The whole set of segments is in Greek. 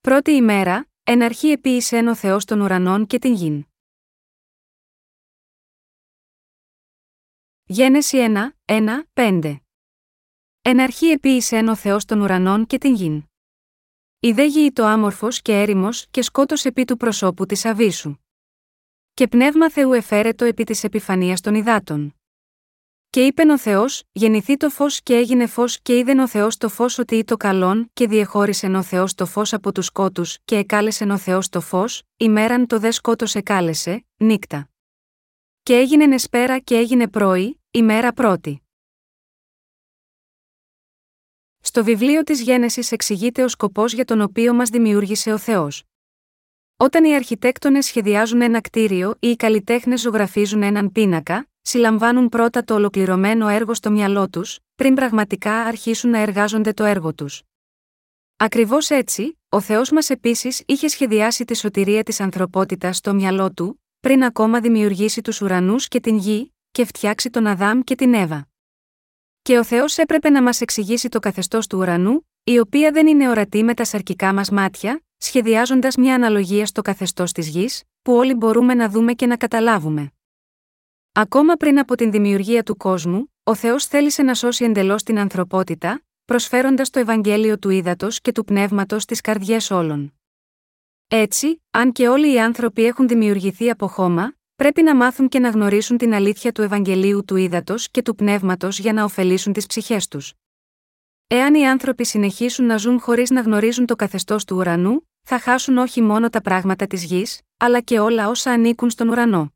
Πρώτη ημέρα, εν αρχή επίησεν ο Θεός των ουρανών και την γην. Γένεση 1, 1, 5 Εν αρχή επίησεν ο Θεός των ουρανών και την γην. Ιδέ γη το άμορφος και έρημος και σκότο επί του προσώπου της Αβίσου. Και πνεύμα Θεού εφέρετο επί της επιφανίας των υδάτων. Και είπεν ο Θεός, γεννηθεί το φως και έγινε φως και είδεν ο Θεός το φως ότι ή το καλόν, και διεχώρισεν ο Θεός το φως από τους σκότους, και εκάλεσεν ο Θεός το φως, ημέραν το δε σκότος εκάλεσε, νύκτα. Και έγινε νεσπέρα και έγινε πρωί, ημέρα πρώτη. Στο βιβλίο της Γένεσης εξηγείται ο σκοπός για τον οποίο μας δημιούργησε ο Θεός. Όταν οι αρχιτέκτονες σχεδιάζουν ένα κτίριο ή οι καλλιτέχνες ζωγραφίζουν έναν πίνακα, συλλαμβάνουν πρώτα το ολοκληρωμένο έργο στο μυαλό τους, πριν πραγματικά αρχίσουν να εργάζονται το έργο τους. Ακριβώς έτσι, ο Θεός μας επίσης είχε σχεδιάσει τη σωτηρία της ανθρωπότητας στο μυαλό του, πριν ακόμα δημιουργήσει τους ουρανούς και την γη, και φτιάξει τον Αδάμ και την Εύα. Και ο Θεός έπρεπε να μας εξηγήσει το καθεστώς του ουρανού, η οποία δεν είναι ορατή με τα σαρκικά μας μάτια, σχεδιάζοντας μια αναλογία στο καθεστώς της γης, που όλοι μπορούμε να δούμε και να καταλάβουμε. Ακόμα πριν από την δημιουργία του κόσμου, ο Θεός θέλησε να σώσει εντελώς την ανθρωπότητα, προσφέροντας το Ευαγγέλιο του ύδατο και του πνεύματος στις καρδιές όλων. Έτσι, αν και όλοι οι άνθρωποι έχουν δημιουργηθεί από χώμα, πρέπει να μάθουν και να γνωρίσουν την αλήθεια του Ευαγγελίου του ύδατο και του πνεύματος για να ωφελήσουν τις ψυχές τους. Εάν οι άνθρωποι συνεχίσουν να ζουν χωρίς να γνωρίζουν το καθεστώς του ουρανού, θα χάσουν όχι μόνο τα πράγματα της γης, αλλά και όλα όσα ανήκουν στον ουρανό.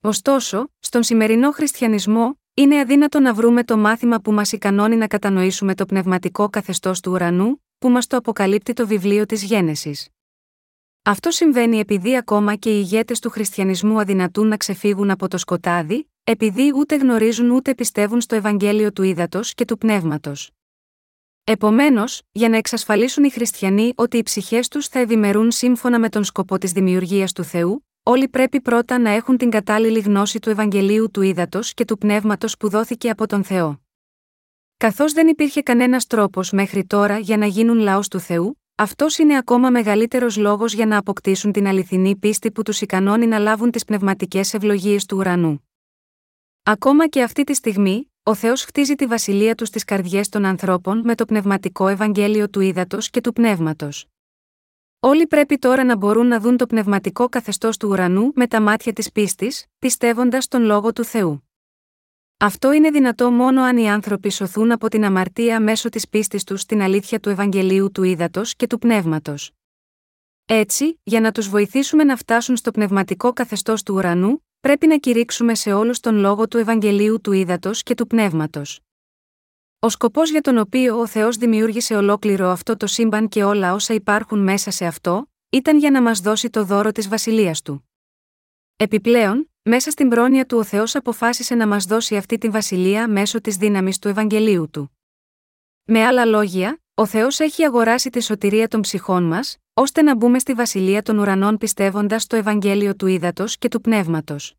Ωστόσο, στον σημερινό χριστιανισμό, είναι αδύνατο να βρούμε το μάθημα που μας ικανώνει να κατανοήσουμε το πνευματικό καθεστώς του ουρανού, που μας το αποκαλύπτει το βιβλίο της Γένεσης. Αυτό συμβαίνει επειδή ακόμα και οι ηγέτες του χριστιανισμού αδυνατούν να ξεφύγουν από το σκοτάδι, επειδή ούτε γνωρίζουν ούτε πιστεύουν στο Ευαγγέλιο του ύδατο και του πνεύματος. Επομένως, για να εξασφαλίσουν οι χριστιανοί ότι οι ψυχές τους θα ευημερούν σύμφωνα με τον σκοπό της δημιουργίας του Θεού, όλοι πρέπει πρώτα να έχουν την κατάλληλη γνώση του Ευαγγελίου του ύδατο και του πνεύματος που δόθηκε από τον Θεό. Καθώς δεν υπήρχε κανένας τρόπος μέχρι τώρα για να γίνουν λαός του Θεού, αυτός είναι ακόμα μεγαλύτερος λόγος για να αποκτήσουν την αληθινή πίστη που τους ικανώνει να λάβουν τις πνευματικές ευλογίες του ουρανού. Ακόμα και αυτή τη στιγμή, ο Θεός χτίζει τη βασιλεία του στις καρδιές των ανθρώπων με το πνευματικό Ευαγγέλιο του ύδατο και του πνεύματος. Όλοι πρέπει τώρα να μπορούν να δουν το πνευματικό καθεστώς του ουρανού με τα μάτια της πίστης, πιστεύοντας τον λόγο του Θεού. Αυτό είναι δυνατό μόνο αν οι άνθρωποι σωθούν από την αμαρτία μέσω της πίστης τους στην αλήθεια του Ευαγγελίου του Ήδατος και του Πνεύματος. Έτσι, για να τους βοηθήσουμε να φτάσουν στο πνευματικό καθεστώς του ουρανού, πρέπει να κηρύξουμε σε όλους τον λόγο του Ευαγγελίου του Ήδατος και του Πνεύματος. Ο σκοπός για τον οποίο ο Θεός δημιούργησε ολόκληρο αυτό το σύμπαν και όλα όσα υπάρχουν μέσα σε αυτό, ήταν για να μας δώσει το δώρο της βασιλείας του. Επιπλέον, μέσα στην πρόνοια του ο Θεός αποφάσισε να μας δώσει αυτή τη βασιλεία μέσω της δύναμης του Ευαγγελίου του. Με άλλα λόγια, ο Θεός έχει αγοράσει τη σωτηρία των ψυχών μας, ώστε να μπούμε στη βασιλεία των ουρανών πιστεύοντας το Ευαγγέλιο του ύδατο και του πνεύματος.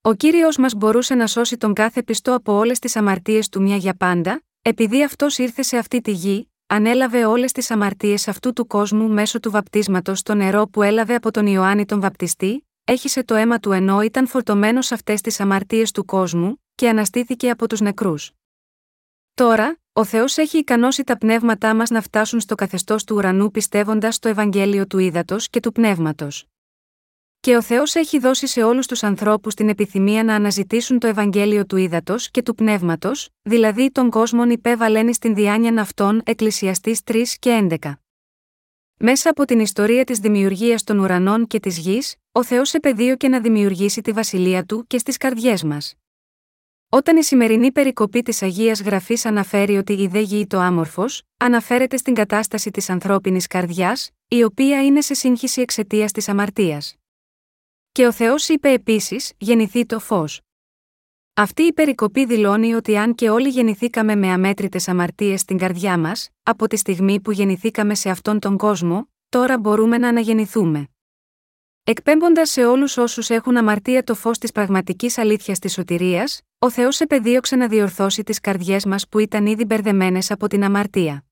Ο κύριος μας μπορούσε να σώσει τον κάθε πιστό από όλες τις αμαρτίες του μια για πάντα, επειδή αυτός ήρθε σε αυτή τη γη, ανέλαβε όλες τις αμαρτίες αυτού του κόσμου μέσω του βαπτίσματος στο νερό που έλαβε από τον Ιωάννη τον Βαπτιστή, έχισε το αίμα του ενώ ήταν φορτωμένος σε αυτές τις αμαρτίες του κόσμου, και αναστήθηκε από τους νεκρούς. Τώρα, ο Θεός έχει ικανώσει τα πνεύματά μας να φτάσουν στο καθεστώς του ουρανού πιστεύοντας το Ευαγγέλιο του ύδατο και του πνεύματος. Και ο Θεός έχει δώσει σε όλους τους ανθρώπους την επιθυμία να αναζητήσουν το Ευαγγέλιο του ύδατο και του πνεύματος, δηλαδή τον κόσμον υπέβαλένη στην διάνοια αυτών Εκκλησιαστής 3 και 11. Μέσα από την ιστορία της δημιουργίας των ουρανών και της γης, ο Θεός επεδίωκε να δημιουργήσει τη βασιλεία του και στις καρδιές μας. Όταν η σημερινή περικοπή της Αγίας Γραφής αναφέρει ότι η δε γη το άμορφος, αναφέρεται στην κατάσταση της ανθρώπινης καρδιάς, η οποία είναι σε σύγχυση εξαιτίας της αμαρτίας. Και ο Θεός είπε επίσης: Γεννηθεί το φως. Αυτή η περικοπή δηλώνει ότι αν και όλοι γεννηθήκαμε με αμέτρητες αμαρτίες στην καρδιά μας, από τη στιγμή που γεννηθήκαμε σε αυτόν τον κόσμο, τώρα μπορούμε να αναγεννηθούμε. Εκπέμποντας σε όλους όσους έχουν αμαρτία το φως της πραγματικής αλήθειας της σωτηρίας, ο Θεός επεδίωξε να διορθώσει τις καρδιές μας που ήταν ήδη μπερδεμένες από την αμαρτία.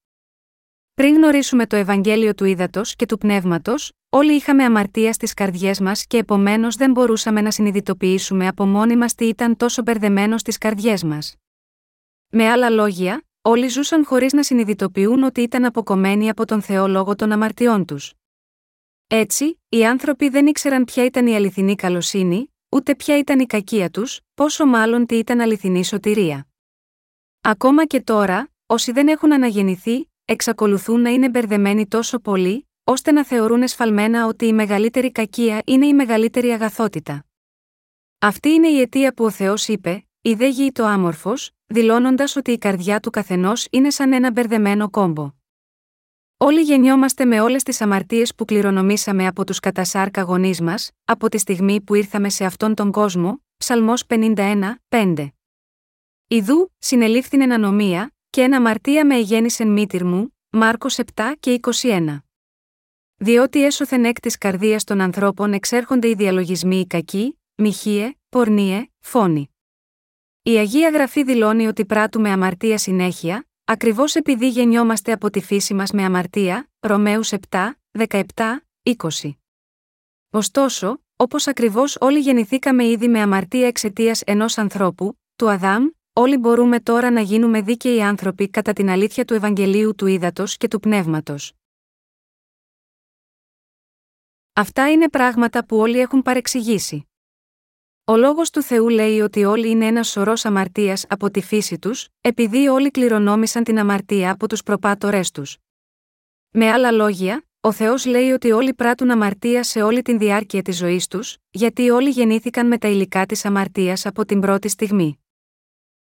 Πριν γνωρίσουμε το Ευαγγέλιο του Ήδατος και του Πνεύματος, όλοι είχαμε αμαρτία στις καρδιές μας και επομένως δεν μπορούσαμε να συνειδητοποιήσουμε από μόνοι μας τι ήταν τόσο μπερδεμένο στις καρδιές μας. Με άλλα λόγια, όλοι ζούσαν χωρίς να συνειδητοποιούν ότι ήταν αποκομμένοι από τον Θεό λόγω των αμαρτιών τους. Έτσι, οι άνθρωποι δεν ήξεραν ποια ήταν η αληθινή καλοσύνη, ούτε ποια ήταν η κακία τους, πόσο μάλλον τι ήταν αληθινή σωτηρία. Ακόμα και τώρα, όσοι δεν έχουν αναγεννηθεί, εξακολουθούν να είναι μπερδεμένοι τόσο πολύ, ώστε να θεωρούν εσφαλμένα ότι η μεγαλύτερη κακία είναι η μεγαλύτερη αγαθότητα. Αυτή είναι η αιτία που ο Θεός είπε: Η δε γη το άμορφος, δηλώνοντας ότι η καρδιά του καθενός είναι σαν ένα μπερδεμένο κόμπο. Όλοι γεννιόμαστε με όλες τις αμαρτίες που κληρονομήσαμε από τους κατασάρκα γονείς μας, από τη στιγμή που ήρθαμε σε αυτόν τον κόσμο, Ψαλμός 51, 5. Ιδού, συνελήφθην εν ανομία, και ένα αμαρτία με εγέννησεν μήτυρ μου, Μάρκος 7 και 21. Διότι έσωθεν εκ της καρδίας των ανθρώπων εξέρχονται οι διαλογισμοί οι κακοί, μοιχείε, πορνίε, φόνοι. Η Αγία Γραφή δηλώνει ότι πράττουμε αμαρτία συνέχεια, ακριβώς επειδή γεννιόμαστε από τη φύση μας με αμαρτία, Ρωμαίους 7, 17, 20. Ωστόσο, όπως ακριβώς όλοι γεννηθήκαμε ήδη με αμαρτία εξαιτίας ενός ανθρώπου, του Αδάμ, όλοι μπορούμε τώρα να γίνουμε δίκαιοι άνθρωποι κατά την αλήθεια του Ευαγγελίου του Ήδατος και του Πνεύματος. Αυτά είναι πράγματα που όλοι έχουν παρεξηγήσει. Ο λόγος του Θεού λέει ότι όλοι είναι ένας σωρός αμαρτίας από τη φύση τους, επειδή όλοι κληρονόμησαν την αμαρτία από τους προπάτορές τους. Με άλλα λόγια, ο Θεός λέει ότι όλοι πράττουν αμαρτία σε όλη την διάρκεια της ζωής τους, γιατί όλοι γεννήθηκαν με τα υλικά της αμαρτίας από την πρώτη στιγμή.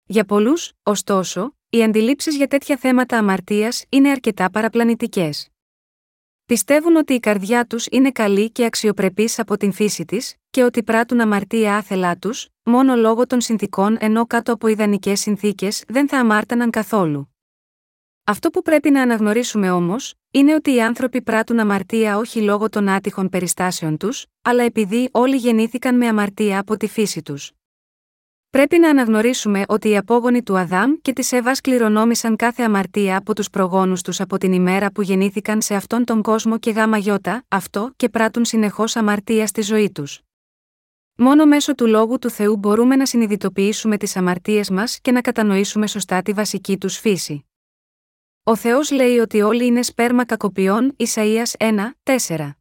Για πολλούς, ωστόσο, οι αντιλήψεις για τέτοια θέματα αμαρτίας είναι αρκετά παραπλανητικές. Πιστεύουν ότι η καρδιά τους είναι καλή και αξιοπρεπής από την φύση της, και ότι πράττουν αμαρτία άθελά τους, μόνο λόγω των συνθήκων ενώ κάτω από ιδανικές συνθήκες δεν θα αμάρταναν καθόλου. Αυτό που πρέπει να αναγνωρίσουμε όμως, είναι ότι οι άνθρωποι πράττουν αμαρτία όχι λόγω των άτυχων περιστάσεων τους, αλλά επειδή όλοι γεννήθηκαν με αμαρτία από τη φύση τους. Πρέπει να αναγνωρίσουμε ότι οι απόγονοι του Αδάμ και της Εύας κληρονόμησαν κάθε αμαρτία από τους προγόνους τους από την ημέρα που γεννήθηκαν σε αυτόν τον κόσμο και γάμα γιώτα, αυτό και πράττουν συνεχώς αμαρτία στη ζωή τους. Μόνο μέσω του λόγου του Θεού μπορούμε να συνειδητοποιήσουμε τις αμαρτίες μας και να κατανοήσουμε σωστά τη βασική τους φύση. Ο Θεός λέει ότι όλοι είναι σπέρμα κακοποιών, Ισαία 1, 4.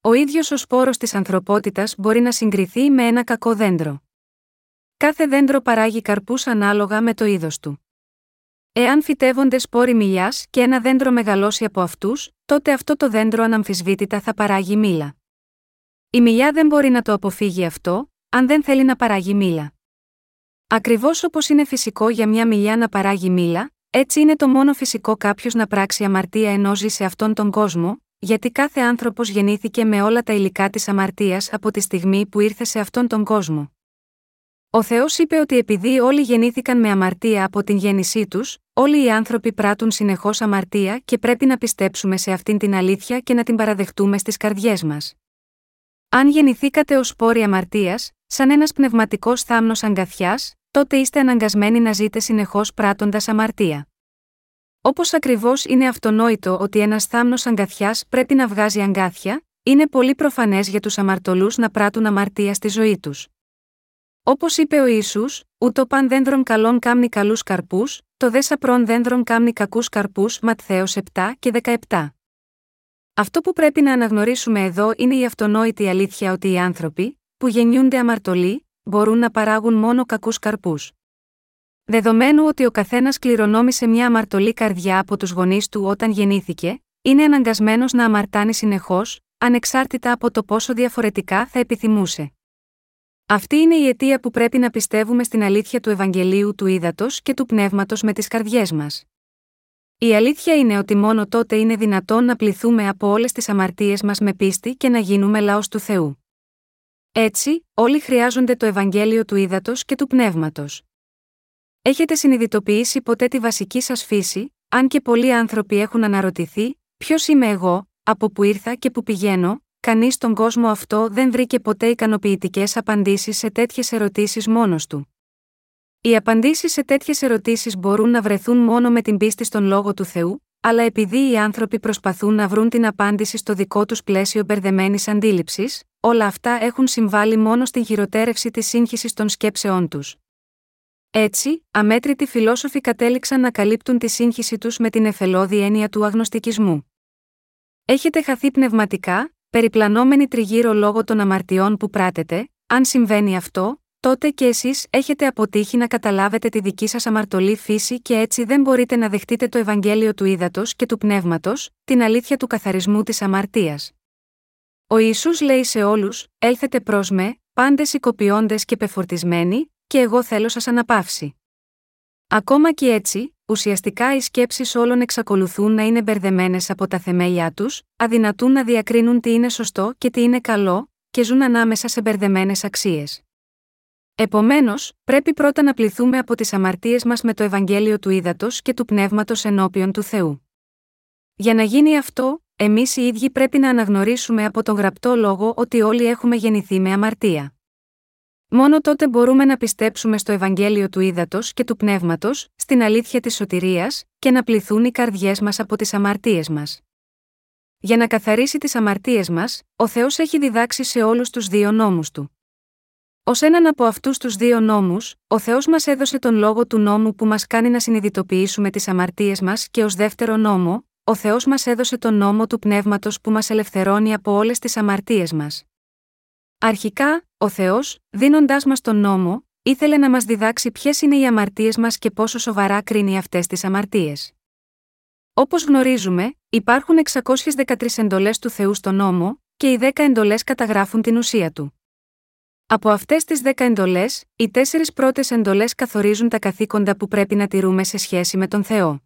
Ο ίδιος ο σπόρος της ανθρωπότητας μπορεί να συγκριθεί με ένα κακό δέντρο. Κάθε δέντρο παράγει καρπούς ανάλογα με το είδος του. Εάν φυτεύονται σπόροι μιλιά και ένα δέντρο μεγαλώσει από αυτούς, τότε αυτό το δέντρο αναμφισβήτητα θα παράγει μήλα. Η μιλιά δεν μπορεί να το αποφύγει αυτό, αν δεν θέλει να παράγει μήλα. Ακριβώς όπως είναι φυσικό για μια μιλιά να παράγει μήλα, έτσι είναι το μόνο φυσικό κάποιος να πράξει αμαρτία ενώ ζει σε αυτόν τον κόσμο, γιατί κάθε άνθρωπος γεννήθηκε με όλα τα υλικά της αμαρτίας από τη στιγμή που ήρθε σε αυτόν τον κόσμο. Ο Θεός είπε ότι επειδή όλοι γεννήθηκαν με αμαρτία από την γέννησή τους, όλοι οι άνθρωποι πράττουν συνεχώς αμαρτία και πρέπει να πιστέψουμε σε αυτήν την αλήθεια και να την παραδεχτούμε στις καρδιές μας. Αν γεννηθήκατε ως σπόροι αμαρτίας, σαν ένας πνευματικός θάμνος αγκαθιάς, τότε είστε αναγκασμένοι να ζείτε συνεχώς πράττοντας αμαρτία. Όπως ακριβώς είναι αυτονόητο ότι ένας θάμνος αγκαθιάς πρέπει να βγάζει αγκάθια, είναι πολύ προφανές για τους αμαρτωλούς να πράττουν αμαρτία στη ζωή τους. Όπως είπε ο Ισού, ούτω παν δένδρον καλών κάμνη καλούς καρπούς, το δε σαπρών δένδρον κάμνη κακούς καρπούς Ματθαίος 7 και 17. Αυτό που πρέπει να αναγνωρίσουμε εδώ είναι η αυτονόητη αλήθεια ότι οι άνθρωποι, που γεννιούνται αμαρτωλοί, μπορούν να παράγουν μόνο κακούς καρπούς. Δεδομένου ότι ο καθένας κληρονόμησε μια αμαρτωλή καρδιά από τους γονείς του όταν γεννήθηκε, είναι αναγκασμένος να αμαρτάνει συνεχώς, ανεξάρτητα από το πόσο διαφορετικά θα επιθυμούσε. Αυτή είναι η αιτία που πρέπει να πιστεύουμε στην αλήθεια του Ευαγγελίου του Ήδατος και του Πνεύματος με τις καρδιές μας. Η αλήθεια είναι ότι μόνο τότε είναι δυνατόν να πληθούμε από όλες τις αμαρτίες μας με πίστη και να γίνουμε λαός του Θεού. Έτσι, όλοι χρειάζονται το Ευαγγέλιο του Ήδατος και του Πνεύματος. Έχετε συνειδητοποιήσει ποτέ τη βασική σας φύση, αν και πολλοί άνθρωποι έχουν αναρωτηθεί, Ποιος είμαι εγώ, από που ήρθα και που πηγαίνω, κανείς στον κόσμο αυτό δεν βρήκε ποτέ ικανοποιητικές απαντήσεις σε τέτοιες ερωτήσεις μόνος του. Οι απαντήσεις σε τέτοιες ερωτήσεις μπορούν να βρεθούν μόνο με την πίστη στον λόγο του Θεού, αλλά επειδή οι άνθρωποι προσπαθούν να βρουν την απάντηση στο δικό τους πλαίσιο μπερδεμένης αντίληψης, όλα αυτά έχουν συμβάλει μόνο στην χειροτέρευση της σύγχυσης των σκέψεών τους. Έτσι, αμέτρητοι φιλόσοφοι κατέληξαν να καλύπτουν τη σύγχυση τους με την εφελώδη έννοια του αγνωστικισμού. Έχετε χαθεί πνευματικά, περιπλανόμενοι τριγύρω λόγω των αμαρτιών που πράτετε, αν συμβαίνει αυτό, τότε και εσείς έχετε αποτύχει να καταλάβετε τη δική σας αμαρτωλή φύση και έτσι δεν μπορείτε να δεχτείτε το Ευαγγέλιο του ύδατο και του πνεύματος, την αλήθεια του καθαρισμού της αμαρτίας. Ο Ιησούς λέει σε όλους: Έλθετε προς με, πάντες οικοποιώντες και πεφορτισμένοι, και εγώ θέλω σας αναπαύσει. Ακόμα και έτσι, ουσιαστικά οι σκέψεις όλων εξακολουθούν να είναι μπερδεμένες από τα θεμέλια τους, αδυνατούν να διακρίνουν τι είναι σωστό και τι είναι καλό, και ζουν ανάμεσα σε μπερδεμένες αξίες. Επομένως, πρέπει πρώτα να πληθούμε από τις αμαρτίες μας με το Ευαγγέλιο του Ήδατος και του Πνεύματος ενώπιον του Θεού. Για να γίνει αυτό, εμείς οι ίδιοι πρέπει να αναγνωρίσουμε από τον γραπτό λόγο ότι όλοι έχουμε γεννηθεί με αμαρτία. Μόνο τότε μπορούμε να πιστέψουμε στο Ευαγγέλιο του Ήδατος και του Πνεύματος, στην αλήθεια της σωτηρίας, και να πληθούν οι καρδιές μας από τις αμαρτίες μας. Για να καθαρίσει τις αμαρτίες μας, ο Θεός έχει διδάξει σε όλους τους δύο νόμους του. Ω έναν από αυτούς τους δύο νόμους, ο Θεός μας έδωσε τον λόγο του νόμου που μας κάνει να συνειδητοποιήσουμε τις αμαρτίες μας και ως δεύτερο νόμο, ο Θεός μας έδωσε τον νόμο του πνεύματος που μας ελευθερώνει από όλες τις αμαρτίες μας. Αρχικά, ο Θεός, δίνοντάς μας τον νόμο, ήθελε να μας διδάξει ποιες είναι οι αμαρτίες μας και πόσο σοβαρά κρίνει αυτές τις αμαρτίες. Όπως γνωρίζουμε, υπάρχουν 613 εντολές του Θεού στον νόμο, και οι 10 εντολές καταγράφουν την ουσία του. Από αυτές τις 10 εντολές, οι τέσσερις πρώτες εντολές καθορίζουν τα καθήκοντα που πρέπει να τηρούμε σε σχέση με τον Θεό.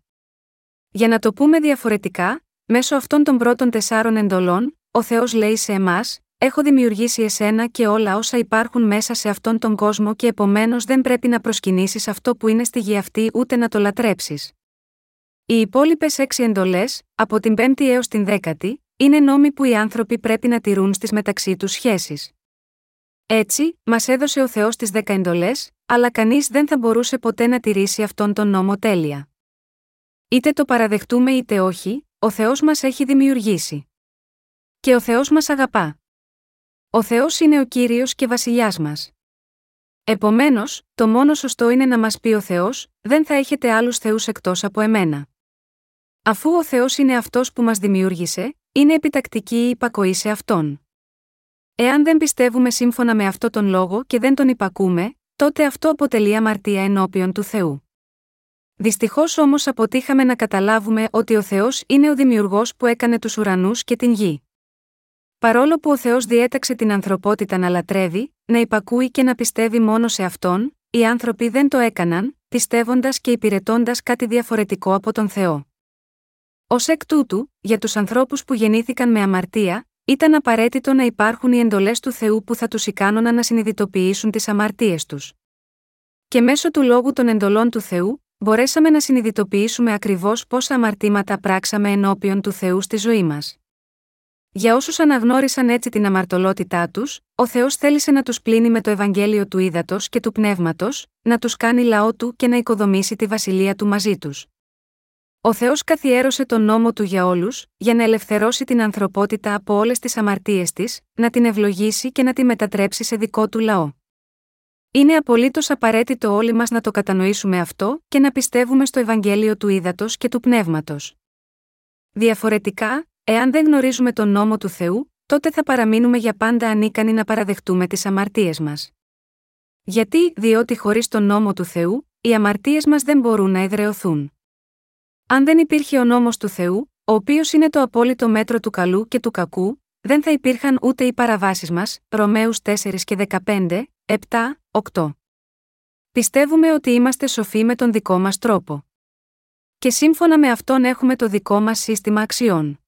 Για να το πούμε διαφορετικά, μέσω αυτών των πρώτων τεσσάρων εντολών, ο Θεός λέει σε εμάς: Έχω δημιουργήσει εσένα και όλα όσα υπάρχουν μέσα σε αυτόν τον κόσμο και επομένως δεν πρέπει να προσκυνήσεις αυτό που είναι στη γη αυτή ούτε να το λατρέψεις. Οι υπόλοιπες έξι εντολές, από την πέμπτη έως την δέκατη, είναι νόμοι που οι άνθρωποι πρέπει να τηρούν στις μεταξύ τους σχέσεις. Έτσι, μας έδωσε ο Θεός τις δέκα εντολές, αλλά κανείς δεν θα μπορούσε ποτέ να τηρήσει αυτόν τον νόμο τέλεια. Είτε το παραδεχτούμε είτε όχι, ο Θεός μας έχει δημιουργήσει. Και ο Θεός μας αγαπά. Ο Θεός είναι ο κύριος και βασιλιάς μας. Επομένως, το μόνο σωστό είναι να μας πει ο Θεός: Δεν θα έχετε άλλους Θεούς εκτός από εμένα. Αφού ο Θεός είναι αυτός που μας δημιούργησε, είναι επιτακτική η υπακοή σε αυτόν. Εάν δεν πιστεύουμε σύμφωνα με αυτό τον λόγο και δεν τον υπακούμε, τότε αυτό αποτελεί αμαρτία ενώπιον του Θεού. Δυστυχώς όμως αποτύχαμε να καταλάβουμε ότι ο Θεός είναι ο δημιουργός που έκανε τους ουρανούς και την γη. Παρόλο που ο Θεός διέταξε την ανθρωπότητα να λατρεύει, να υπακούει και να πιστεύει μόνο σε αυτόν, οι άνθρωποι δεν το έκαναν, πιστεύοντας και υπηρετώντας κάτι διαφορετικό από τον Θεό. Ω εκ τούτου, για τους ανθρώπους που γεννήθηκαν με αμαρτία, ήταν απαραίτητο να υπάρχουν οι εντολές του Θεού που θα τους ικάνωναν να συνειδητοποιήσουν τις αμαρτίες τους. Και μέσω του λόγου των εντολών του Θεού, μπορέσαμε να συνειδητοποιήσουμε ακριβώς πόσα αμαρτήματα πράξαμε ενώπιον του Θεού στη ζωή μας. Για όσους αναγνώρισαν έτσι την αμαρτωλότητά τους, ο Θεός θέλησε να τους πλύνει με το Ευαγγέλιο του ύδατο και του πνεύματος, να τους κάνει λαό του και να οικοδομήσει τη βασιλεία του μαζί τους. Ο Θεός καθιέρωσε τον νόμο του για όλους, για να ελευθερώσει την ανθρωπότητα από όλες τις αμαρτίες της, να την ευλογήσει και να τη μετατρέψει σε δικό του λαό. Είναι απολύτως απαραίτητο όλοι μας να το κατανοήσουμε αυτό και να πιστεύουμε στο Ευαγγέλιο του ύδατο και του πνεύματος. Διαφορετικά, εάν δεν γνωρίζουμε τον νόμο του Θεού, τότε θα παραμείνουμε για πάντα ανίκανοι να παραδεχτούμε τις αμαρτίες μας. Γιατί, διότι χωρίς τον νόμο του Θεού, οι αμαρτίες μας δεν μπορούν να εδρεωθούν. Αν δεν υπήρχε ο νόμος του Θεού, ο οποίος είναι το απόλυτο μέτρο του καλού και του κακού, δεν θα υπήρχαν ούτε οι παραβάσεις μας, Ρωμαίους 4 και 15, 7, 8. Πιστεύουμε ότι είμαστε σοφοί με τον δικό μας τρόπο. Και σύμφωνα με αυτόν έχουμε το δικό μας σύστημα αξιών.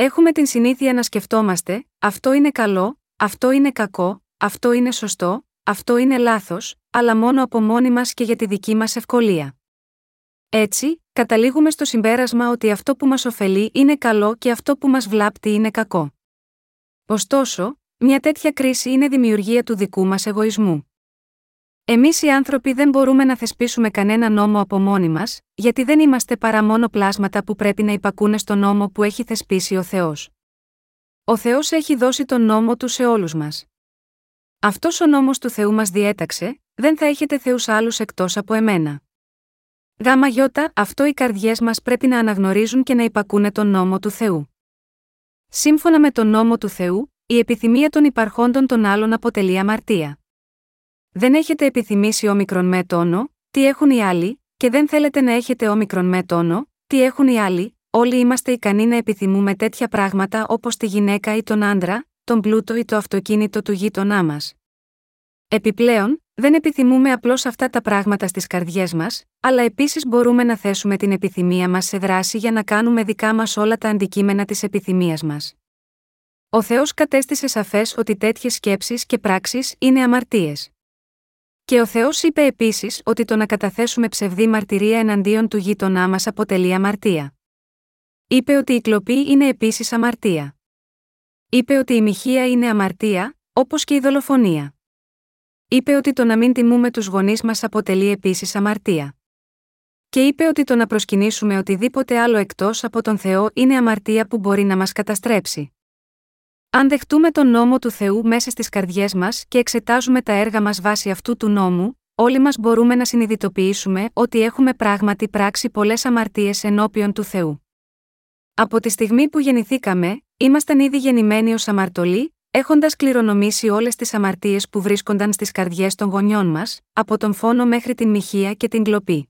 Έχουμε την συνήθεια να σκεφτόμαστε, αυτό είναι καλό, αυτό είναι κακό, αυτό είναι σωστό, αυτό είναι λάθος, αλλά μόνο από μόνοι μας και για τη δική μας ευκολία. Έτσι, καταλήγουμε στο συμπέρασμα ότι αυτό που μας ωφελεί είναι καλό και αυτό που μας βλάπτει είναι κακό. Ωστόσο, μια τέτοια κρίση είναι δημιουργία του δικού μας εγωισμού. Εμείς οι άνθρωποι δεν μπορούμε να θεσπίσουμε κανένα νόμο από μόνοι μας, γιατί δεν είμαστε παρά μόνο πλάσματα που πρέπει να υπακούνε στον νόμο που έχει θεσπίσει ο Θεός. Ο Θεός έχει δώσει τον νόμο του σε όλους μας. Αυτός ο νόμος του Θεού μας διέταξε, δεν θα έχετε Θεούς άλλους εκτός από εμένα. Γάμα γιώτα, αυτό οι καρδιές μας πρέπει να αναγνωρίζουν και να υπακούνε τον νόμο του Θεού. Σύμφωνα με τον νόμο του Θεού, η επιθυμία των υπαρχόντων των άλλων αποτελεί αμαρτία. Δεν έχετε επιθυμήσει όμικρον με τόνο, τι έχουν οι άλλοι, και δεν θέλετε να έχετε όμικρον με τόνο, τι έχουν οι άλλοι, όλοι είμαστε ικανοί να επιθυμούμε τέτοια πράγματα όπως τη γυναίκα ή τον άντρα, τον πλούτο ή το αυτοκίνητο του γείτονά μας. Επιπλέον, δεν επιθυμούμε απλώς αυτά τα πράγματα στις καρδιές μας, αλλά επίσης μπορούμε να θέσουμε την επιθυμία μας σε δράση για να κάνουμε δικά μας όλα τα αντικείμενα της επιθυμίας μας. Ο Θεός κατέστησε σαφές ότι τέτοιες σκέψεις και πράξεις είναι αμαρτίες. Και ο Θεός είπε επίσης ότι το να καταθέσουμε ψευδή μαρτυρία εναντίον του γείτονά μας αποτελεί αμαρτία. Είπε ότι η κλοπή είναι επίσης αμαρτία. Είπε ότι η μοιχεία είναι αμαρτία, όπως και η δολοφονία. Είπε ότι το να μην τιμούμε τους γονείς μας αποτελεί επίσης αμαρτία. Και είπε ότι το να προσκυνήσουμε οτιδήποτε άλλο εκτός από τον Θεό είναι αμαρτία που μπορεί να μας καταστρέψει. Αν δεχτούμε τον νόμο του Θεού μέσα στις καρδιές μας και εξετάζουμε τα έργα μας βάσει αυτού του νόμου, όλοι μας μπορούμε να συνειδητοποιήσουμε ότι έχουμε πράγματι πράξει πολλές αμαρτίες ενώπιον του Θεού. Από τη στιγμή που γεννηθήκαμε, ήμασταν ήδη γεννημένοι ως αμαρτωλοί, έχοντας κληρονομήσει όλες τις αμαρτίες που βρίσκονταν στις καρδιές των γονιών μας, από τον φόνο μέχρι την μοιχεία και την κλοπή.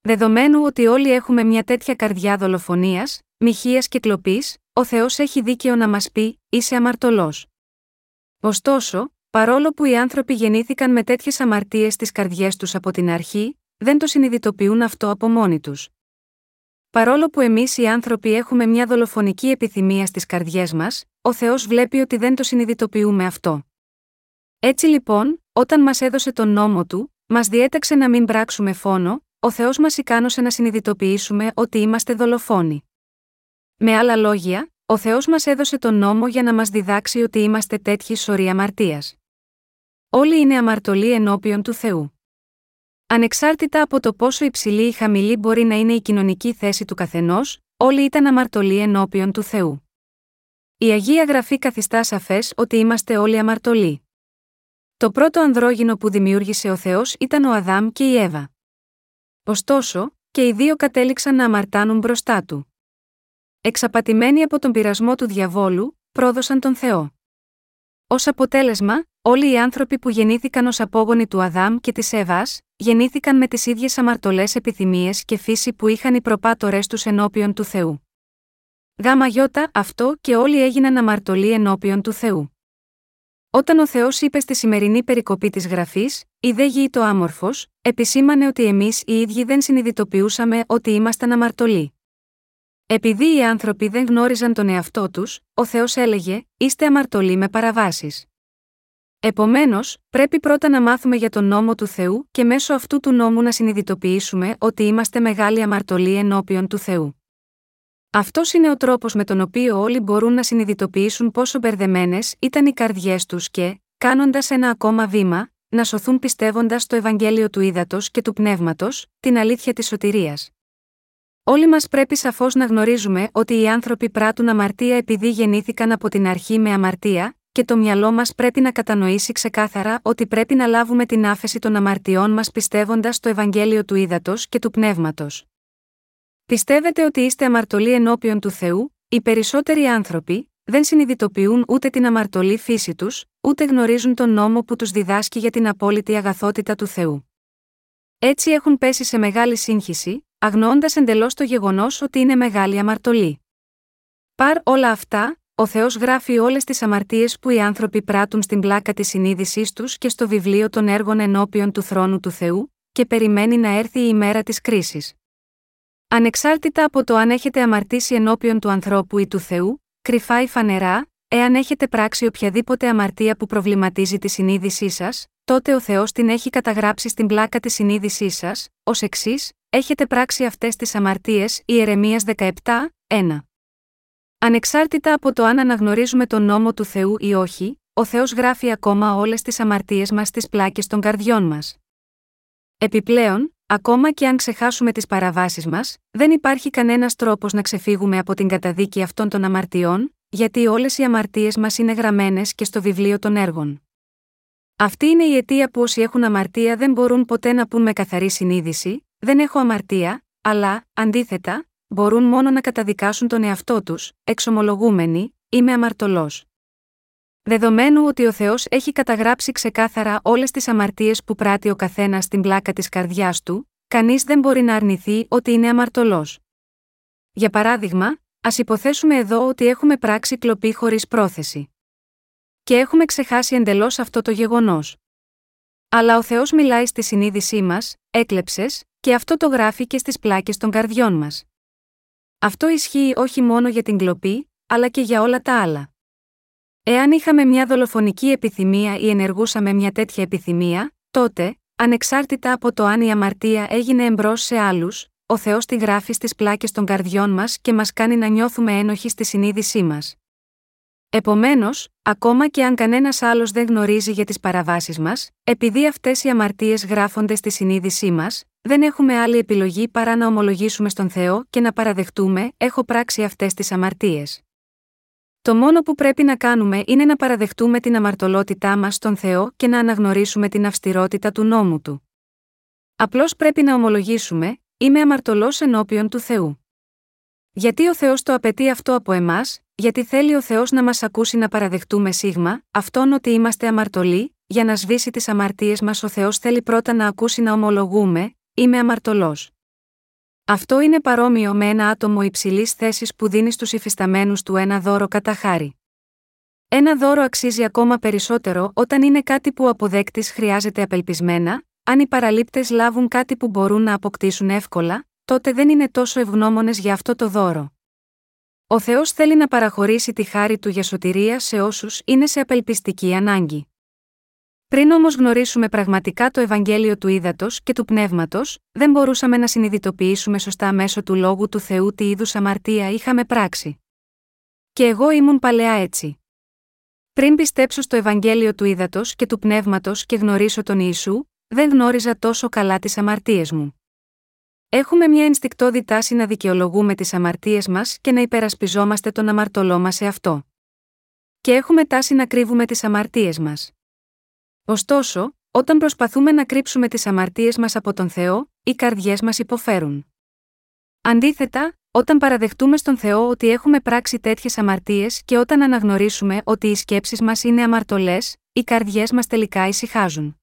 Δεδομένου ότι όλοι έχουμε μια τέτοια καρδιά δολοφονίας, μοιχείας και κλοπής, ο Θεός έχει δίκαιο να μας πει: Είσαι αμαρτωλός. Ωστόσο, παρόλο που οι άνθρωποι γεννήθηκαν με τέτοιες αμαρτίες στις καρδιές τους από την αρχή, δεν το συνειδητοποιούν αυτό από μόνοι τους. Παρόλο που εμείς οι άνθρωποι έχουμε μια δολοφονική επιθυμία στις καρδιές μας, ο Θεός βλέπει ότι δεν το συνειδητοποιούμε αυτό. Έτσι λοιπόν, όταν μας έδωσε τον νόμο του, μας διέταξε να μην πράξουμε φόνο, ο Θεός μας ικάνωσε να συνειδητοποιήσουμε ότι είμαστε δολοφόνοι. Με άλλα λόγια, ο Θεός μας έδωσε τον νόμο για να μας διδάξει ότι είμαστε τέτοιοι σωροί αμαρτίας. Όλοι είναι αμαρτωλοί ενώπιον του Θεού. Ανεξάρτητα από το πόσο υψηλή ή χαμηλή μπορεί να είναι η κοινωνική θέση του καθενός, όλοι ήταν αμαρτωλοί ενώπιον του Θεού. Η Αγία Γραφή καθιστά σαφές ότι είμαστε όλοι αμαρτωλοί. Το πρώτο ανδρόγυνο που δημιούργησε ο Θεός ήταν ο Αδάμ και η Εύα. Ωστόσο, και οι δύο κατέληξαν να αμαρτάνουν μπροστά του. Εξαπατημένοι από τον πειρασμό του διαβόλου, πρόδωσαν τον Θεό. Ω αποτέλεσμα, όλοι οι άνθρωποι που γεννήθηκαν ως απόγονοι του Αδάμ και της Εύας, γεννήθηκαν με τις ίδιες αμαρτωλές επιθυμίες και φύση που είχαν οι προπάτορές τους ενώπιον του Θεού. Γάμα γιώτα, αυτό και όλοι έγιναν αμαρτωλοί ενώπιον του Θεού. Όταν ο Θεός είπε στη σημερινή περικοπή της γραφής, η δε γη το άμορφος, επισήμανε ότι εμείς οι ίδιοι δεν συνειδητοποιούσαμε ότι ήμασταν αμαρτωλοί. Επειδή οι άνθρωποι δεν γνώριζαν τον εαυτό τους, ο Θεός έλεγε: Είστε αμαρτωλοί με παραβάσεις. Επομένως, πρέπει πρώτα να μάθουμε για τον νόμο του Θεού και μέσω αυτού του νόμου να συνειδητοποιήσουμε ότι είμαστε μεγάλοι αμαρτωλοί ενώπιον του Θεού. Αυτός είναι ο τρόπος με τον οποίο όλοι μπορούν να συνειδητοποιήσουν πόσο μπερδεμένες ήταν οι καρδιές τους και, κάνοντας ένα ακόμα βήμα, να σωθούν πιστεύοντας το Ευαγγέλιο του Ήδατος και του Πνεύματος, την αλήθεια της σωτηρίας. Όλοι μας πρέπει σαφώς να γνωρίζουμε ότι οι άνθρωποι πράττουν αμαρτία επειδή γεννήθηκαν από την αρχή με αμαρτία, και το μυαλό μας πρέπει να κατανοήσει ξεκάθαρα ότι πρέπει να λάβουμε την άφεση των αμαρτιών μας πιστεύοντας το Ευαγγέλιο του Ήδατος και του Πνεύματος. Πιστεύετε ότι είστε αμαρτωλοί ενώπιον του Θεού, οι περισσότεροι άνθρωποι δεν συνειδητοποιούν ούτε την αμαρτωλή φύση τους, ούτε γνωρίζουν τον νόμο που τους διδάσκει για την απόλυτη αγαθότητα του Θεού. Έτσι έχουν πέσει σε μεγάλη σύγχυση, αγνοώντας εντελώς το γεγονός ότι είναι μεγάλη αμαρτωλή. Παρ όλα αυτά, ο Θεός γράφει όλες τις αμαρτίες που οι άνθρωποι πράττουν στην πλάκα της συνείδησής τους και στο βιβλίο των έργων ενώπιον του θρόνου του Θεού, και περιμένει να έρθει η ημέρα της κρίσης. Ανεξάρτητα από το αν έχετε αμαρτήσει ενώπιον του ανθρώπου ή του Θεού, κρυφά ή φανερά, εάν έχετε πράξει οποιαδήποτε αμαρτία που προβληματίζει τη συνείδησή σας, τότε ο Θεός την έχει καταγράψει στην πλάκα της συνείδησής σας, ως εξής: Έχετε πράξει αυτές τις αμαρτίες, Ιερεμία 17, 1. Ανεξάρτητα από το αν αναγνωρίζουμε τον νόμο του Θεού ή όχι, ο Θεός γράφει ακόμα όλες τις αμαρτίες μας στις πλάκες των καρδιών μας. Επιπλέον, ακόμα και αν ξεχάσουμε τις παραβάσεις μας, δεν υπάρχει κανένας τρόπος να ξεφύγουμε από την καταδίκη αυτών των αμαρτιών, γιατί όλες οι αμαρτίες μας είναι γραμμένες και στο βιβλίο των έργων. Αυτή είναι η αιτία που όσοι έχουν αμαρτία δεν μπορούν ποτέ να πούν με καθαρή συνείδηση: Δεν έχω αμαρτία, αλλά, αντίθετα, μπορούν μόνο να καταδικάσουν τον εαυτό τους, εξομολογούμενοι: Είμαι αμαρτωλός. Δεδομένου ότι ο Θεός έχει καταγράψει ξεκάθαρα όλες τις αμαρτίες που πράττει ο καθένας στην πλάκα της καρδιάς του, κανείς δεν μπορεί να αρνηθεί ότι είναι αμαρτωλός. Για παράδειγμα, ας υποθέσουμε εδώ ότι έχουμε πράξει κλοπή χωρίς πρόθεση. Και έχουμε ξεχάσει εντελώς αυτό το γεγονός. Αλλά ο Θεός μιλάει στη συνείδησή μας, έκλεψες, και αυτό το γράφει και στις πλάκες των καρδιών μας. Αυτό ισχύει όχι μόνο για την κλοπή, αλλά και για όλα τα άλλα. Εάν είχαμε μια δολοφονική επιθυμία ή ενεργούσαμε μια τέτοια επιθυμία, τότε, ανεξάρτητα από το αν η αμαρτία έγινε εμπρός σε άλλους, ο Θεός τη γράφει στις πλάκες των καρδιών μας και μας κάνει να νιώθουμε ένοχοι στη συνείδησή μας. Επομένως, ακόμα και αν κανένας άλλος δεν γνωρίζει για τις παραβάσεις μας, επειδή αυτές οι αμαρτίες γράφονται στη συνείδησή μας, δεν έχουμε άλλη επιλογή παρά να ομολογήσουμε στον Θεό και να παραδεχτούμε: Έχω πράξει αυτές τις αμαρτίες. Το μόνο που πρέπει να κάνουμε είναι να παραδεχτούμε την αμαρτωλότητά μας στον Θεό και να αναγνωρίσουμε την αυστηρότητα του νόμου του. Απλώς πρέπει να ομολογήσουμε: Είμαι αμαρτωλός ενώπιον του Θεού. Γιατί ο Θεός το απαιτεί αυτό από εμάς, γιατί θέλει ο Θεός να μας ακούσει να παραδεχτούμε σίγμα, αυτόν ότι είμαστε αμαρτωλοί, για να σβήσει τις αμαρτίες μας ο Θεός θέλει πρώτα να ακούσει να ομολογούμε: Είμαι αμαρτωλός. Αυτό είναι παρόμοιο με ένα άτομο υψηλής θέσης που δίνει στους υφισταμένους του ένα δώρο κατά χάρη. Ένα δώρο αξίζει ακόμα περισσότερο όταν είναι κάτι που ο αποδέκτης χρειάζεται απελπισμένα, αν οι παραλήπτες λάβουν κάτι που μπορούν να αποκτήσουν εύκολα, τότε δεν είναι τόσο ευγνώμονες για αυτό το δώρο. Ο Θεός θέλει να παραχωρήσει τη χάρη του για σωτηρία σε όσους είναι σε απελπιστική ανάγκη. Πριν όμως γνωρίσουμε πραγματικά το Ευαγγέλιο του ύδατο και του πνεύματος, δεν μπορούσαμε να συνειδητοποιήσουμε σωστά μέσω του λόγου του Θεού τι είδους αμαρτία είχαμε πράξει. Και εγώ ήμουν παλαιά έτσι. Πριν πιστέψω στο Ευαγγέλιο του ύδατο και του πνεύματος και γνωρίσω τον Ιησού, δεν γνώριζα τόσο καλά τις αμαρτίες μου. Έχουμε μια ενστικτόδη τάση να δικαιολογούμε τις αμαρτίες μας και να υπερασπιζόμαστε τον αμαρτωλό μας σε αυτό. Και έχουμε τάση να κρύβουμε τις αμαρτίες μας. Ωστόσο, όταν προσπαθούμε να κρύψουμε τις αμαρτίες μας από τον Θεό, οι καρδιές μας υποφέρουν. Αντίθετα, όταν παραδεχτούμε στον Θεό ότι έχουμε πράξει τέτοιες αμαρτίες και όταν αναγνωρίσουμε ότι οι σκέψεις μας είναι αμαρτωλές, οι καρδιές μας τελικά ησυχάζουν.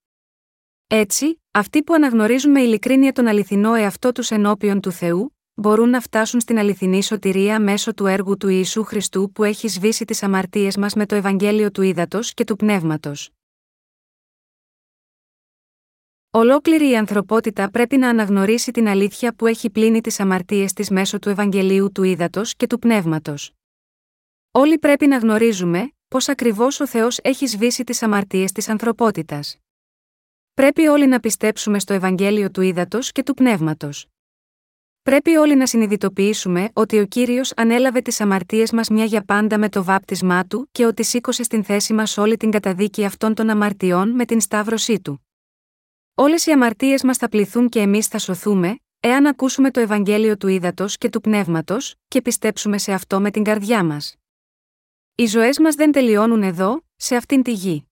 Έτσι, αυτοί που αναγνωρίζουν με ειλικρίνεια τον αληθινό εαυτό τους ενώπιον του Θεού, μπορούν να φτάσουν στην αληθινή σωτηρία μέσω του έργου του Ιησού Χριστού που έχει σβήσει τις αμαρτίες μας με το Ευαγγέλιο του Ήδατος και του Πνεύματος. Ολόκληρη η ανθρωπότητα πρέπει να αναγνωρίσει την αλήθεια που έχει πλύνει τις αμαρτίες της μέσω του Ευαγγελίου του Ήδατος και του Πνεύματος. Όλοι πρέπει να γνωρίζουμε πώς ακριβώς ο Θεός έχει σβήσει τις αμαρτίες της ανθρωπότητας. Πρέπει όλοι να πιστέψουμε στο Ευαγγέλιο του Ήδατος και του Πνεύματος. Πρέπει όλοι να συνειδητοποιήσουμε ότι ο κύριος ανέλαβε τις αμαρτίες μας μια για πάντα με το βάπτισμά του και ότι σήκωσε στην θέση μας όλη την καταδίκη αυτών των αμαρτιών με την σταύρωσή του. Όλες οι αμαρτίες μας θα πληθούν και εμείς θα σωθούμε, εάν ακούσουμε το Ευαγγέλιο του ύδατο και του πνεύματος, και πιστέψουμε σε αυτό με την καρδιά μας. Οι ζωές μας δεν τελειώνουν εδώ, σε αυτήν τη γη.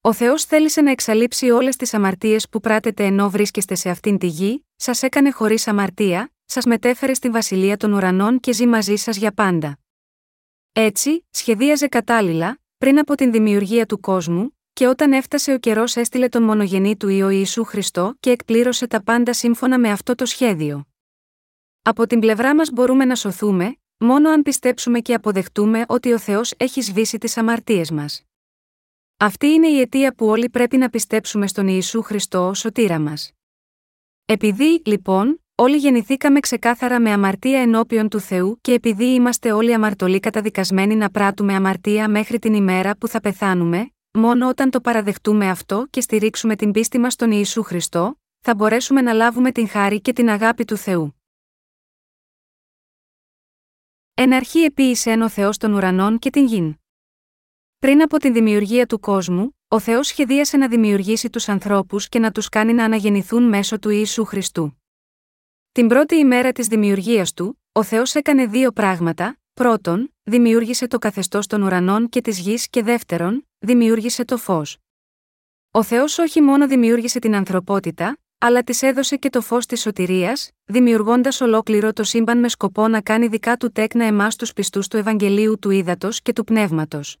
Ο Θεός θέλησε να εξαλείψει όλες τις αμαρτίες που πράτετε ενώ βρίσκεστε σε αυτήν τη γη, σας έκανε χωρίς αμαρτία, σας μετέφερε στην βασιλεία των ουρανών και ζει μαζί σας για πάντα. Έτσι, σχεδίαζε κατάλληλα, πριν από την δημιουργία του κόσμου, και όταν έφτασε ο καιρός έστειλε τον μονογενή του Υιό Ιησού Χριστό και εκπλήρωσε τα πάντα σύμφωνα με αυτό το σχέδιο. Από την πλευρά μας μπορούμε να σωθούμε, μόνο αν πιστέψουμε και αποδεχτούμε ότι ο Θεός έχει σβήσει τις αμαρτίες μας. Αυτή είναι η αιτία που όλοι πρέπει να πιστέψουμε στον Ιησού Χριστό ως σωτήρα μας. Επειδή, λοιπόν, όλοι γεννηθήκαμε ξεκάθαρα με αμαρτία ενώπιον του Θεού και επειδή είμαστε όλοι αμαρτωλοί καταδικασμένοι να πράττουμε αμαρτία μέχρι την ημέρα που θα πεθάνουμε, Μόνο όταν το παραδεχτούμε αυτό και στηρίξουμε την πίστη μας στον Ιησού Χριστό, θα μπορέσουμε να λάβουμε την χάρη και την αγάπη του Θεού. Εν αρχή επίησε ο Θεός των ουρανών και την γην. Πριν από την δημιουργία του κόσμου, ο Θεός σχεδίασε να δημιουργήσει τους ανθρώπους και να τους κάνει να αναγεννηθούν μέσω του Ιησού Χριστού. Την πρώτη ημέρα της δημιουργίας του, ο Θεός έκανε δύο πράγματα. Πρώτον, δημιούργησε το καθεστώς των ουρανών και της γης και δεύτερον, δημιούργησε το φως. Ο Θεός όχι μόνο δημιούργησε την ανθρωπότητα, αλλά της έδωσε και το φως της σωτηρίας, δημιουργώντας ολόκληρο το σύμπαν με σκοπό να κάνει δικά του τέκνα εμάς τους πιστούς του Ευαγγελίου του Ήδατος και του Πνεύματος.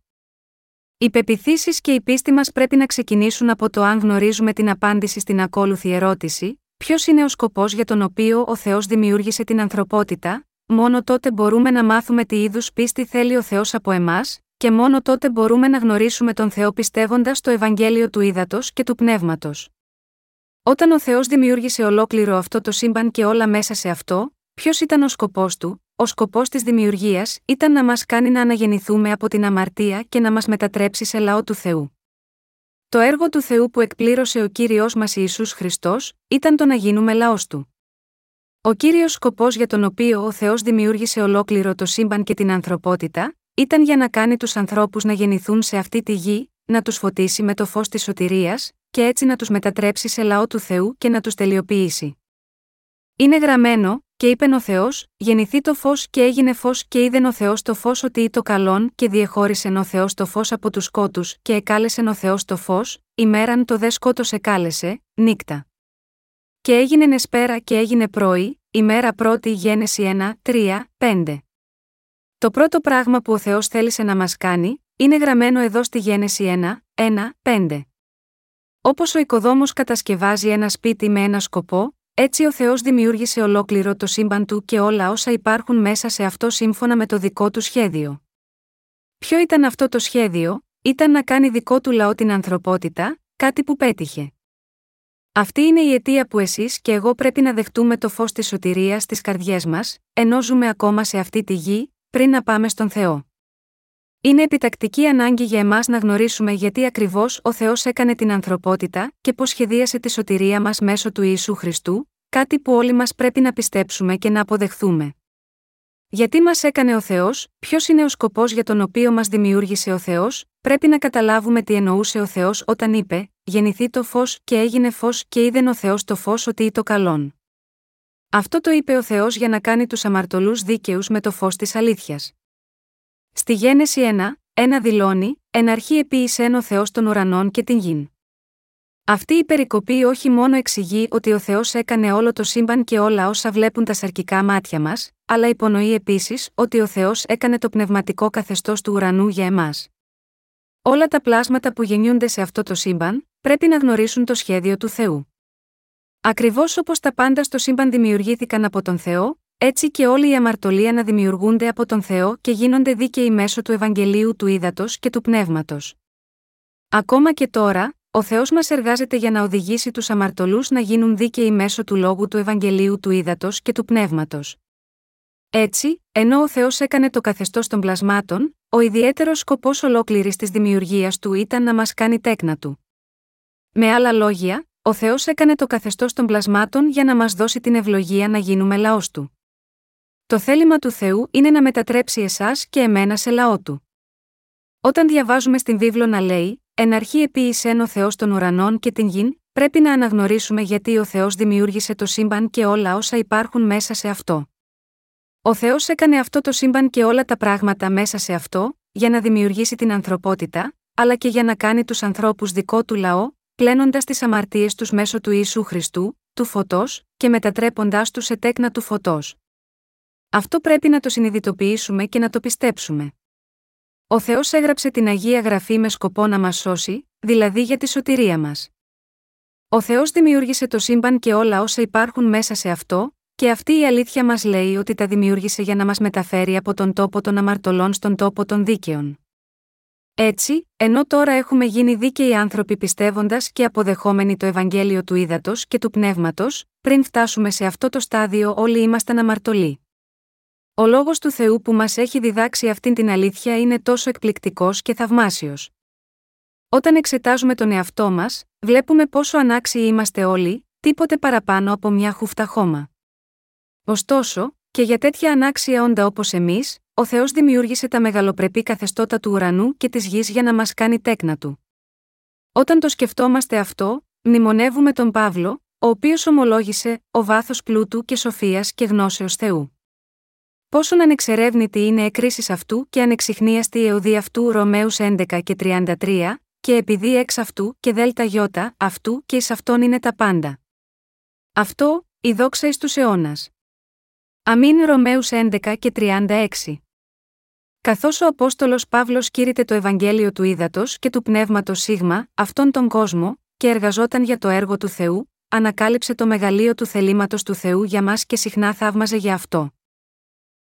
Οι πεπιθήσεις και η πίστη μας πρέπει να ξεκινήσουν από το αν γνωρίζουμε την απάντηση στην ακόλουθη ερώτηση: Ποιος είναι ο σκοπός για τον οποίο ο Θεός δημιούργησε την ανθρωπότητα, μόνο τότε μπορούμε να μάθουμε τι είδους πίστη θέλει ο Θεός από εμάς, και μόνο τότε μπορούμε να γνωρίσουμε τον Θεό πιστεύοντας το Ευαγγέλιο του Ήδατος και του Πνεύματος. Όταν ο Θεός δημιούργησε ολόκληρο αυτό το σύμπαν και όλα μέσα σε αυτό, ποιος ήταν ο σκοπός του, ο σκοπός της δημιουργίας ήταν να μας κάνει να αναγεννηθούμε από την αμαρτία και να μας μετατρέψει σε λαό του Θεού. Το έργο του Θεού που εκπλήρωσε ο κύριος μας Ιησούς Χριστός, ήταν το να γίνουμε λαός του. Ο κύριος σκοπός για τον οποίο ο Θεός δημιούργησε ολόκληρο το σύμπαν και την ανθρωπότητα, ήταν για να κάνει τους ανθρώπους να γεννηθούν σε αυτή τη γη, να τους φωτίσει με το φως της σωτηρίας, και έτσι να τους μετατρέψει σε λαό του Θεού και να τους τελειοποιήσει. Είναι γραμμένο, και είπε ο Θεός, γεννηθεί το φως και έγινε φως και είδεν ο Θεός το φως ότι το καλόν και διεχώρισεν ο Θεός το φως από τους σκότους και εκάλεσεν ο Θεός το φως, ημέραν το δε σκότος εκάλεσε, νύκτα. Και έγινε νεσπέρα και έγινε πρωί, ημέρα πρώτη γένεση 1, 3, 5. Το πρώτο πράγμα που ο Θεός θέλησε να μας κάνει, είναι γραμμένο εδώ στη γένεση 1, 1, 5. Όπως ο οικοδόμος κατασκευάζει ένα σπίτι με ένα σκοπό, έτσι ο Θεός δημιούργησε ολόκληρο το σύμπαν του και όλα όσα υπάρχουν μέσα σε αυτό σύμφωνα με το δικό του σχέδιο. Ποιο ήταν αυτό το σχέδιο, ήταν να κάνει δικό του λαό την ανθρωπότητα, κάτι που πέτυχε. Αυτή είναι η αιτία που εσείς και εγώ πρέπει να δεχτούμε το φως της σωτηρίας στις καρδιές μας, ενώ ζούμε ακόμα σε αυτή τη γη, πριν να πάμε στον Θεό. Είναι επιτακτική ανάγκη για εμάς να γνωρίσουμε γιατί ακριβώς ο Θεός έκανε την ανθρωπότητα και πώς σχεδίασε τη σωτηρία μας μέσω του Ιησού Χριστού, κάτι που όλοι μας πρέπει να πιστέψουμε και να αποδεχθούμε. Γιατί μας έκανε ο Θεός, ποιος είναι ο σκοπός για τον οποίο μας δημιούργησε ο Θεός, πρέπει να καταλάβουμε τι εννοούσε ο Θεός όταν είπε: Γεννηθεί το φως και έγινε φως και είδεν ο Θεός το φως ότι το καλόν. Αυτό το είπε ο Θεός για να κάνει τους αμαρτωλούς δίκαιους με το φως της αλήθειας. Στη Γένεση 1, ένα δηλώνει, εν αρχή επίησε ο Θεός των ουρανών και την γην. Αυτή η περικοπή όχι μόνο εξηγεί ότι ο Θεός έκανε όλο το σύμπαν και όλα όσα βλέπουν τα σαρκικά μάτια μας, αλλά υπονοεί επίσης ότι ο Θεός έκανε το πνευματικό καθεστώς του ουρανού για εμάς. Όλα τα πλάσματα που γεννιούνται σε αυτό το σύμπαν, πρέπει να γνωρίσουν το σχέδιο του Θεού. Ακριβώς όπως τα πάντα στο σύμπαν δημιουργήθηκαν από τον Θεό, έτσι και όλοι οι αμαρτωλοί αναδημιουργούνται από τον Θεό και γίνονται δίκαιοι μέσω του Ευαγγελίου του Ήδατος και του Πνεύματος. Ακόμα και τώρα, ο Θεός μας εργάζεται για να οδηγήσει τους αμαρτωλούς να γίνουν δίκαιοι μέσω του λόγου του Ευαγγελίου του Ήδατος και του Πνεύματος. Έτσι, ενώ ο Θεός έκανε το καθεστώς των πλασμάτων, ο ιδιαίτερος σκοπός ολόκληρης της δημιουργίας του ήταν να μας κάνει τέκνα του. Με άλλα λόγια, ο Θεός έκανε το καθεστώς των πλασμάτων για να μας δώσει την ευλογία να γίνουμε λαός του. Το θέλημα του Θεού είναι να μετατρέψει εσάς και εμένα σε λαό του. Όταν διαβάζουμε στην βίβλο να λέει, Εν αρχή επίησεν ο Θεός των ουρανών και την γην, πρέπει να αναγνωρίσουμε γιατί ο Θεός δημιούργησε το σύμπαν και όλα όσα υπάρχουν μέσα σε αυτό. Ο Θεός έκανε αυτό το σύμπαν και όλα τα πράγματα μέσα σε αυτό, για να δημιουργήσει την ανθρωπότητα, αλλά και για να κάνει τους ανθρώπους δικό του λαό, πλένοντα τις αμαρτίες τους μέσω του Ιησού Χριστού, του φωτός, και μετατρέποντάς τους σε τέκνα του φωτός. Αυτό πρέπει να το συνειδητοποιήσουμε και να το πιστέψουμε. Ο Θεός έγραψε την Αγία Γραφή με σκοπό να μας σώσει, δηλαδή για τη σωτηρία μας. Ο Θεός δημιούργησε το σύμπαν και όλα όσα υπάρχουν μέσα σε αυτό, και αυτή η αλήθεια μας λέει ότι τα δημιούργησε για να μας μεταφέρει από τον τόπο των αμαρτωλών στον τόπο των δίκαιων. Έτσι, ενώ τώρα έχουμε γίνει δίκαιοι άνθρωποι πιστεύοντας και αποδεχόμενοι το Ευαγγέλιο του Ήδατος και του Πνεύματος, πριν φτάσουμε σε αυτό το στάδιο όλοι ήμασταν αμαρτωλοί. Ο λόγος του Θεού που μας έχει διδάξει αυτήν την αλήθεια είναι τόσο εκπληκτικός και θαυμάσιος. Όταν εξετάζουμε τον εαυτό μας, βλέπουμε πόσο ανάξιοι είμαστε όλοι, τίποτε παραπάνω από μια χούφτα χώμα. Ωστόσο, και για τέτοια ανάξια όντα όπως εμείς, ο Θεός δημιούργησε τα μεγαλοπρεπή καθεστώτα του ουρανού και της γης για να μας κάνει τέκνα του. Όταν το σκεφτόμαστε αυτό, μνημονεύουμε τον Παύλο, ο οποίος ομολόγησε ο βάθος πλούτου και σοφίας και γνώσεως Θεού. Πόσον ανεξερεύνητη είναι εκκρίσει αυτού και ανεξιχνίαστη η εωδή αυτού Ρωμαίους 11 και 33, και επειδή εξ αυτού και δέλτα γιώτα αυτού και εις αυτόν είναι τα πάντα. Αυτό, η δόξα εις τους αιώνας. Αμήν Ρωμαίους 11 και 36. Καθώς ο Απόστολος Παύλος κήρυτε το Ευαγγέλιο του Ήδατος και του Πνεύματος Σίγμα, αυτόν τον κόσμο, και εργαζόταν για το έργο του Θεού, ανακάλυψε το μεγαλείο του θελήματος του Θεού για μας και συχνά θαύμαζε για αυτό.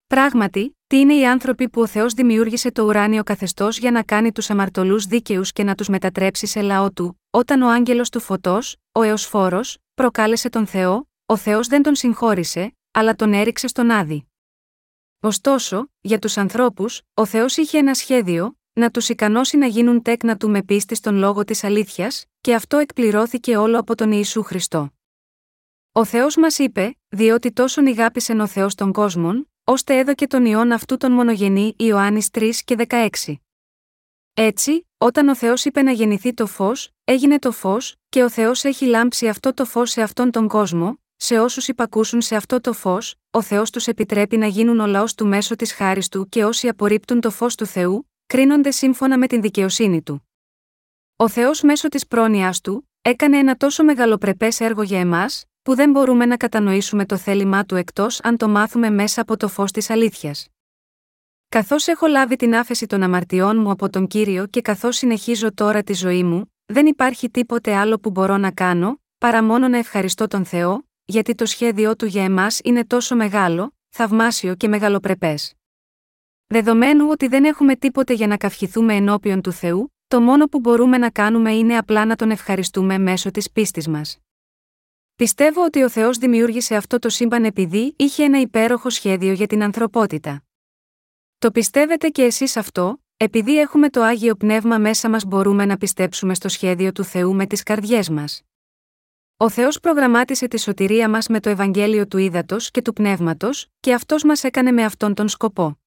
Πράγματι, τι είναι οι άνθρωποι που ο Θεός δημιούργησε το ουράνιο καθεστώς για να κάνει τους αμαρτωλούς δίκαιους και να τους μετατρέψει σε λαό του, όταν ο άγγελος του φωτός, ο Εωσφόρος, προκάλεσε τον Θεό, ο Θεός δεν τον συγχώρησε, αλλά τον έριξε στον άδει. Ωστόσο, για τους ανθρώπους, ο Θεός είχε ένα σχέδιο, να τους ικανώσει να γίνουν τέκνα του με πίστη στον λόγο της αλήθειας, και αυτό εκπληρώθηκε όλο από τον Ιησού Χριστό. Ο Θεός μας είπε, διότι τόσον ηγάπησεν ο Θεός τον κόσμον, ώστε έδωκε τον ιόν αυτού τον μονογενή Ιωάννης 3 και 16. Έτσι, όταν ο Θεός είπε να γεννηθεί το φως, έγινε το φως, και ο Θεός έχει λάμψει αυτό το φως σε αυτόν τον κόσμο, σε όσους υπακούσουν σε αυτό το φως, ο Θεός τους επιτρέπει να γίνουν ο λαός του μέσω της χάρης του και όσοι απορρίπτουν το φως του Θεού, κρίνονται σύμφωνα με την δικαιοσύνη του. Ο Θεός μέσω της πρόνοια του, έκανε ένα τόσο μεγαλοπρεπές έργο για εμάς, που δεν μπορούμε να κατανοήσουμε το θέλημά του εκτός αν το μάθουμε μέσα από το φως της αλήθειας. Καθώς έχω λάβει την άφεση των αμαρτιών μου από τον κύριο και καθώς συνεχίζω τώρα τη ζωή μου, δεν υπάρχει τίποτε άλλο που μπορώ να κάνω, παρά μόνο να ευχαριστώ τον Θεό, γιατί το σχέδιό του για εμάς είναι τόσο μεγάλο, θαυμάσιο και μεγαλοπρεπές. Δεδομένου ότι δεν έχουμε τίποτε για να καυχηθούμε ενώπιον του Θεού, το μόνο που μπορούμε να κάνουμε είναι απλά να τον ευχαριστούμε μέσω της πίστης μας. Πιστεύω ότι ο Θεός δημιούργησε αυτό το σύμπαν επειδή είχε ένα υπέροχο σχέδιο για την ανθρωπότητα. Το πιστεύετε και εσείς αυτό, επειδή έχουμε το άγιο πνεύμα μέσα μας μπορούμε να πιστέψουμε στο σχέδιο του Θεού με τις καρδιές μας. Ο Θεός προγραμμάτισε τη σωτηρία μας με το Ευαγγέλιο του Ήδατος και του Πνεύματος, και αυτός μας έκανε με αυτόν τον σκοπό.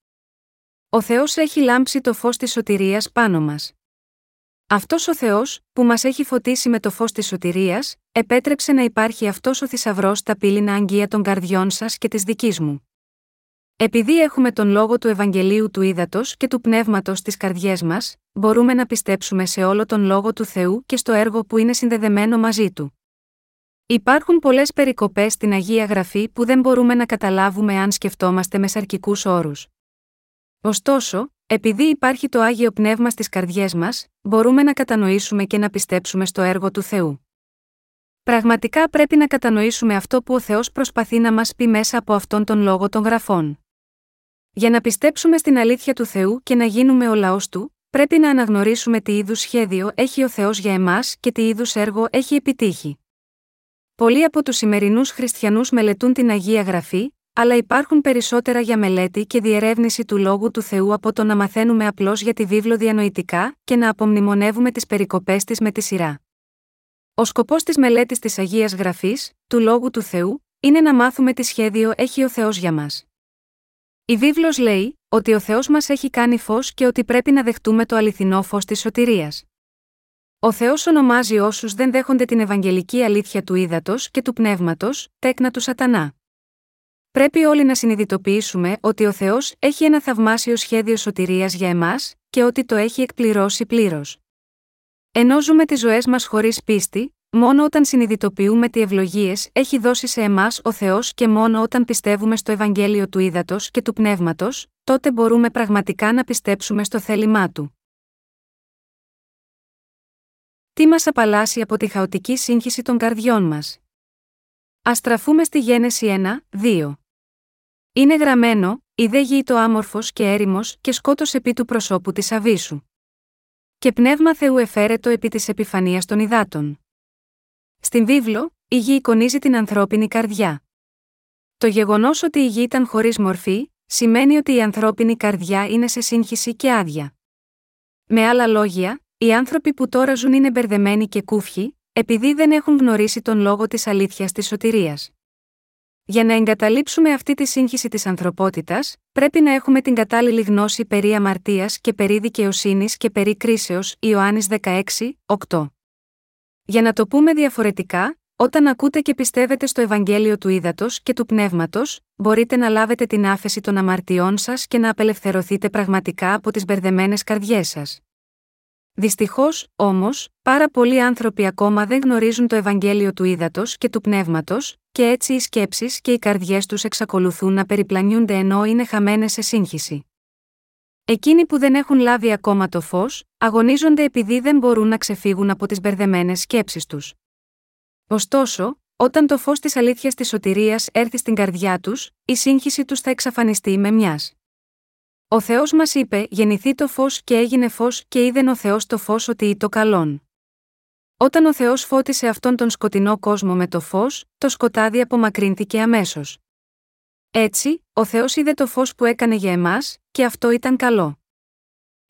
Ο Θεός έχει λάμψει το φως της σωτηρίας πάνω μας. Αυτός ο Θεός, που μας έχει φωτίσει με το φως της σωτηρίας, επέτρεψε να υπάρχει αυτός ο θησαυρός στα πύληνα αγγεία των καρδιών σας και της δικής μου. Επειδή έχουμε τον λόγο του Ευαγγελίου του Ήδατος και του Πνεύματος στις καρδιές μας, μπορούμε να πιστέψουμε σε όλο τον λόγο του Θεού και στο έργο που είναι συνδεδεμένο μαζί του. Υπάρχουν πολλές περικοπές στην Αγία Γραφή που δεν μπορούμε να καταλάβουμε αν σκεφτόμαστε με σαρκικούς όρους. Ωστόσο, επειδή υπάρχει το άγιο πνεύμα στις καρδιές μας, μπορούμε να κατανοήσουμε και να πιστέψουμε στο έργο του Θεού. Πραγματικά πρέπει να κατανοήσουμε αυτό που ο Θεός προσπαθεί να μας πει μέσα από αυτόν τον λόγο των γραφών. Για να πιστέψουμε στην αλήθεια του Θεού και να γίνουμε ο λαός του, πρέπει να αναγνωρίσουμε τι είδους σχέδιο έχει ο Θεός για εμάς και τι είδους έργο έχει επιτύχει. Πολλοί από τους σημερινούς χριστιανούς μελετούν την Αγία Γραφή, αλλά υπάρχουν περισσότερα για μελέτη και διερεύνηση του λόγου του Θεού από το να μαθαίνουμε απλώς για τη βίβλο διανοητικά και να απομνημονεύουμε τις περικοπές της με τη σειρά. Ο σκοπός της μελέτης της Αγίας Γραφής, του λόγου του Θεού, είναι να μάθουμε τι σχέδιο έχει ο Θεός για μας. Η βίβλος λέει ότι ο Θεός μας έχει κάνει φως και ότι πρέπει να δεχτούμε το αληθινό φως της σωτηρίας. Ο Θεός ονομάζει όσους δεν δέχονται την Ευαγγελική αλήθεια του ύδατος και του πνεύματος, τέκνα του Σατανά. Πρέπει όλοι να συνειδητοποιήσουμε ότι ο Θεός έχει ένα θαυμάσιο σχέδιο σωτηρίας για εμάς και ότι το έχει εκπληρώσει πλήρως. Ενώ ζούμε τις ζωές μας χωρίς πίστη, μόνο όταν συνειδητοποιούμε τι ευλογίες έχει δώσει σε εμάς ο Θεός και μόνο όταν πιστεύουμε στο Ευαγγέλιο του ύδατος και του πνεύματος, τότε μπορούμε πραγματικά να πιστέψουμε στο θέλημά του. Τι μας απαλλάσσει από τη χαοτική σύγχυση των καρδιών μας; Α στραφούμε στη Γένεση 1, 2. Είναι γραμμένο, η δε γη το άμορφος και έρημος και σκότω επί του προσώπου της Αβίσου. Και πνεύμα Θεού εφέρετο επί της επιφανίας των υδάτων. Στην βίβλο, η γη εικονίζει την ανθρώπινη καρδιά. Το γεγονός ότι η γη ήταν χωρίς μορφή, σημαίνει ότι η ανθρώπινη καρδιά είναι σε σύγχυση και άδεια. Με άλλα λόγια, οι άνθρωποι που τώρα ζουν είναι μπερδεμένοι και κούφιοι, επειδή δεν έχουν γνωρίσει τον λόγο της αλήθειας της σωτηρίας. Για να εγκαταλείψουμε αυτή τη σύγχυση της ανθρωπότητας, πρέπει να έχουμε την κατάλληλη γνώση περί αμαρτίας και περί δικαιοσύνης και περί κρίσεως, Ιωάννης 16, 8. Για να το πούμε διαφορετικά, όταν ακούτε και πιστεύετε στο Ευαγγέλιο του Ήδατος και του Πνεύματος, μπορείτε να λάβετε την άφεση των αμαρτιών σας και να απελευθερωθείτε πραγματικά από τις μπερδεμένες καρδιές σας. Δυστυχώς, όμως, πάρα πολλοί άνθρωποι ακόμα δεν γνωρίζουν το Ευαγγέλιο του Ήδατος και του Πνεύματος, και έτσι οι σκέψεις και οι καρδιές τους εξακολουθούν να περιπλανιούνται ενώ είναι χαμένες σε σύγχυση. Εκείνοι που δεν έχουν λάβει ακόμα το φως, αγωνίζονται επειδή δεν μπορούν να ξεφύγουν από τις μπερδεμένες σκέψεις τους. Ωστόσο, όταν το φως της αλήθειας της σωτηρίας έρθει στην καρδιά τους, η σύγχυση τους θα εξαφανιστεί με μιας. Ο Θεός μας είπε: Γεννηθεί το φως και έγινε φως και είδεν ο Θεός το φως ότι ή το καλόν. Όταν ο Θεός φώτισε αυτόν τον σκοτεινό κόσμο με το φως, το σκοτάδι απομακρύνθηκε αμέσως. Έτσι, ο Θεός είδε το φως που έκανε για εμάς, και αυτό ήταν καλό.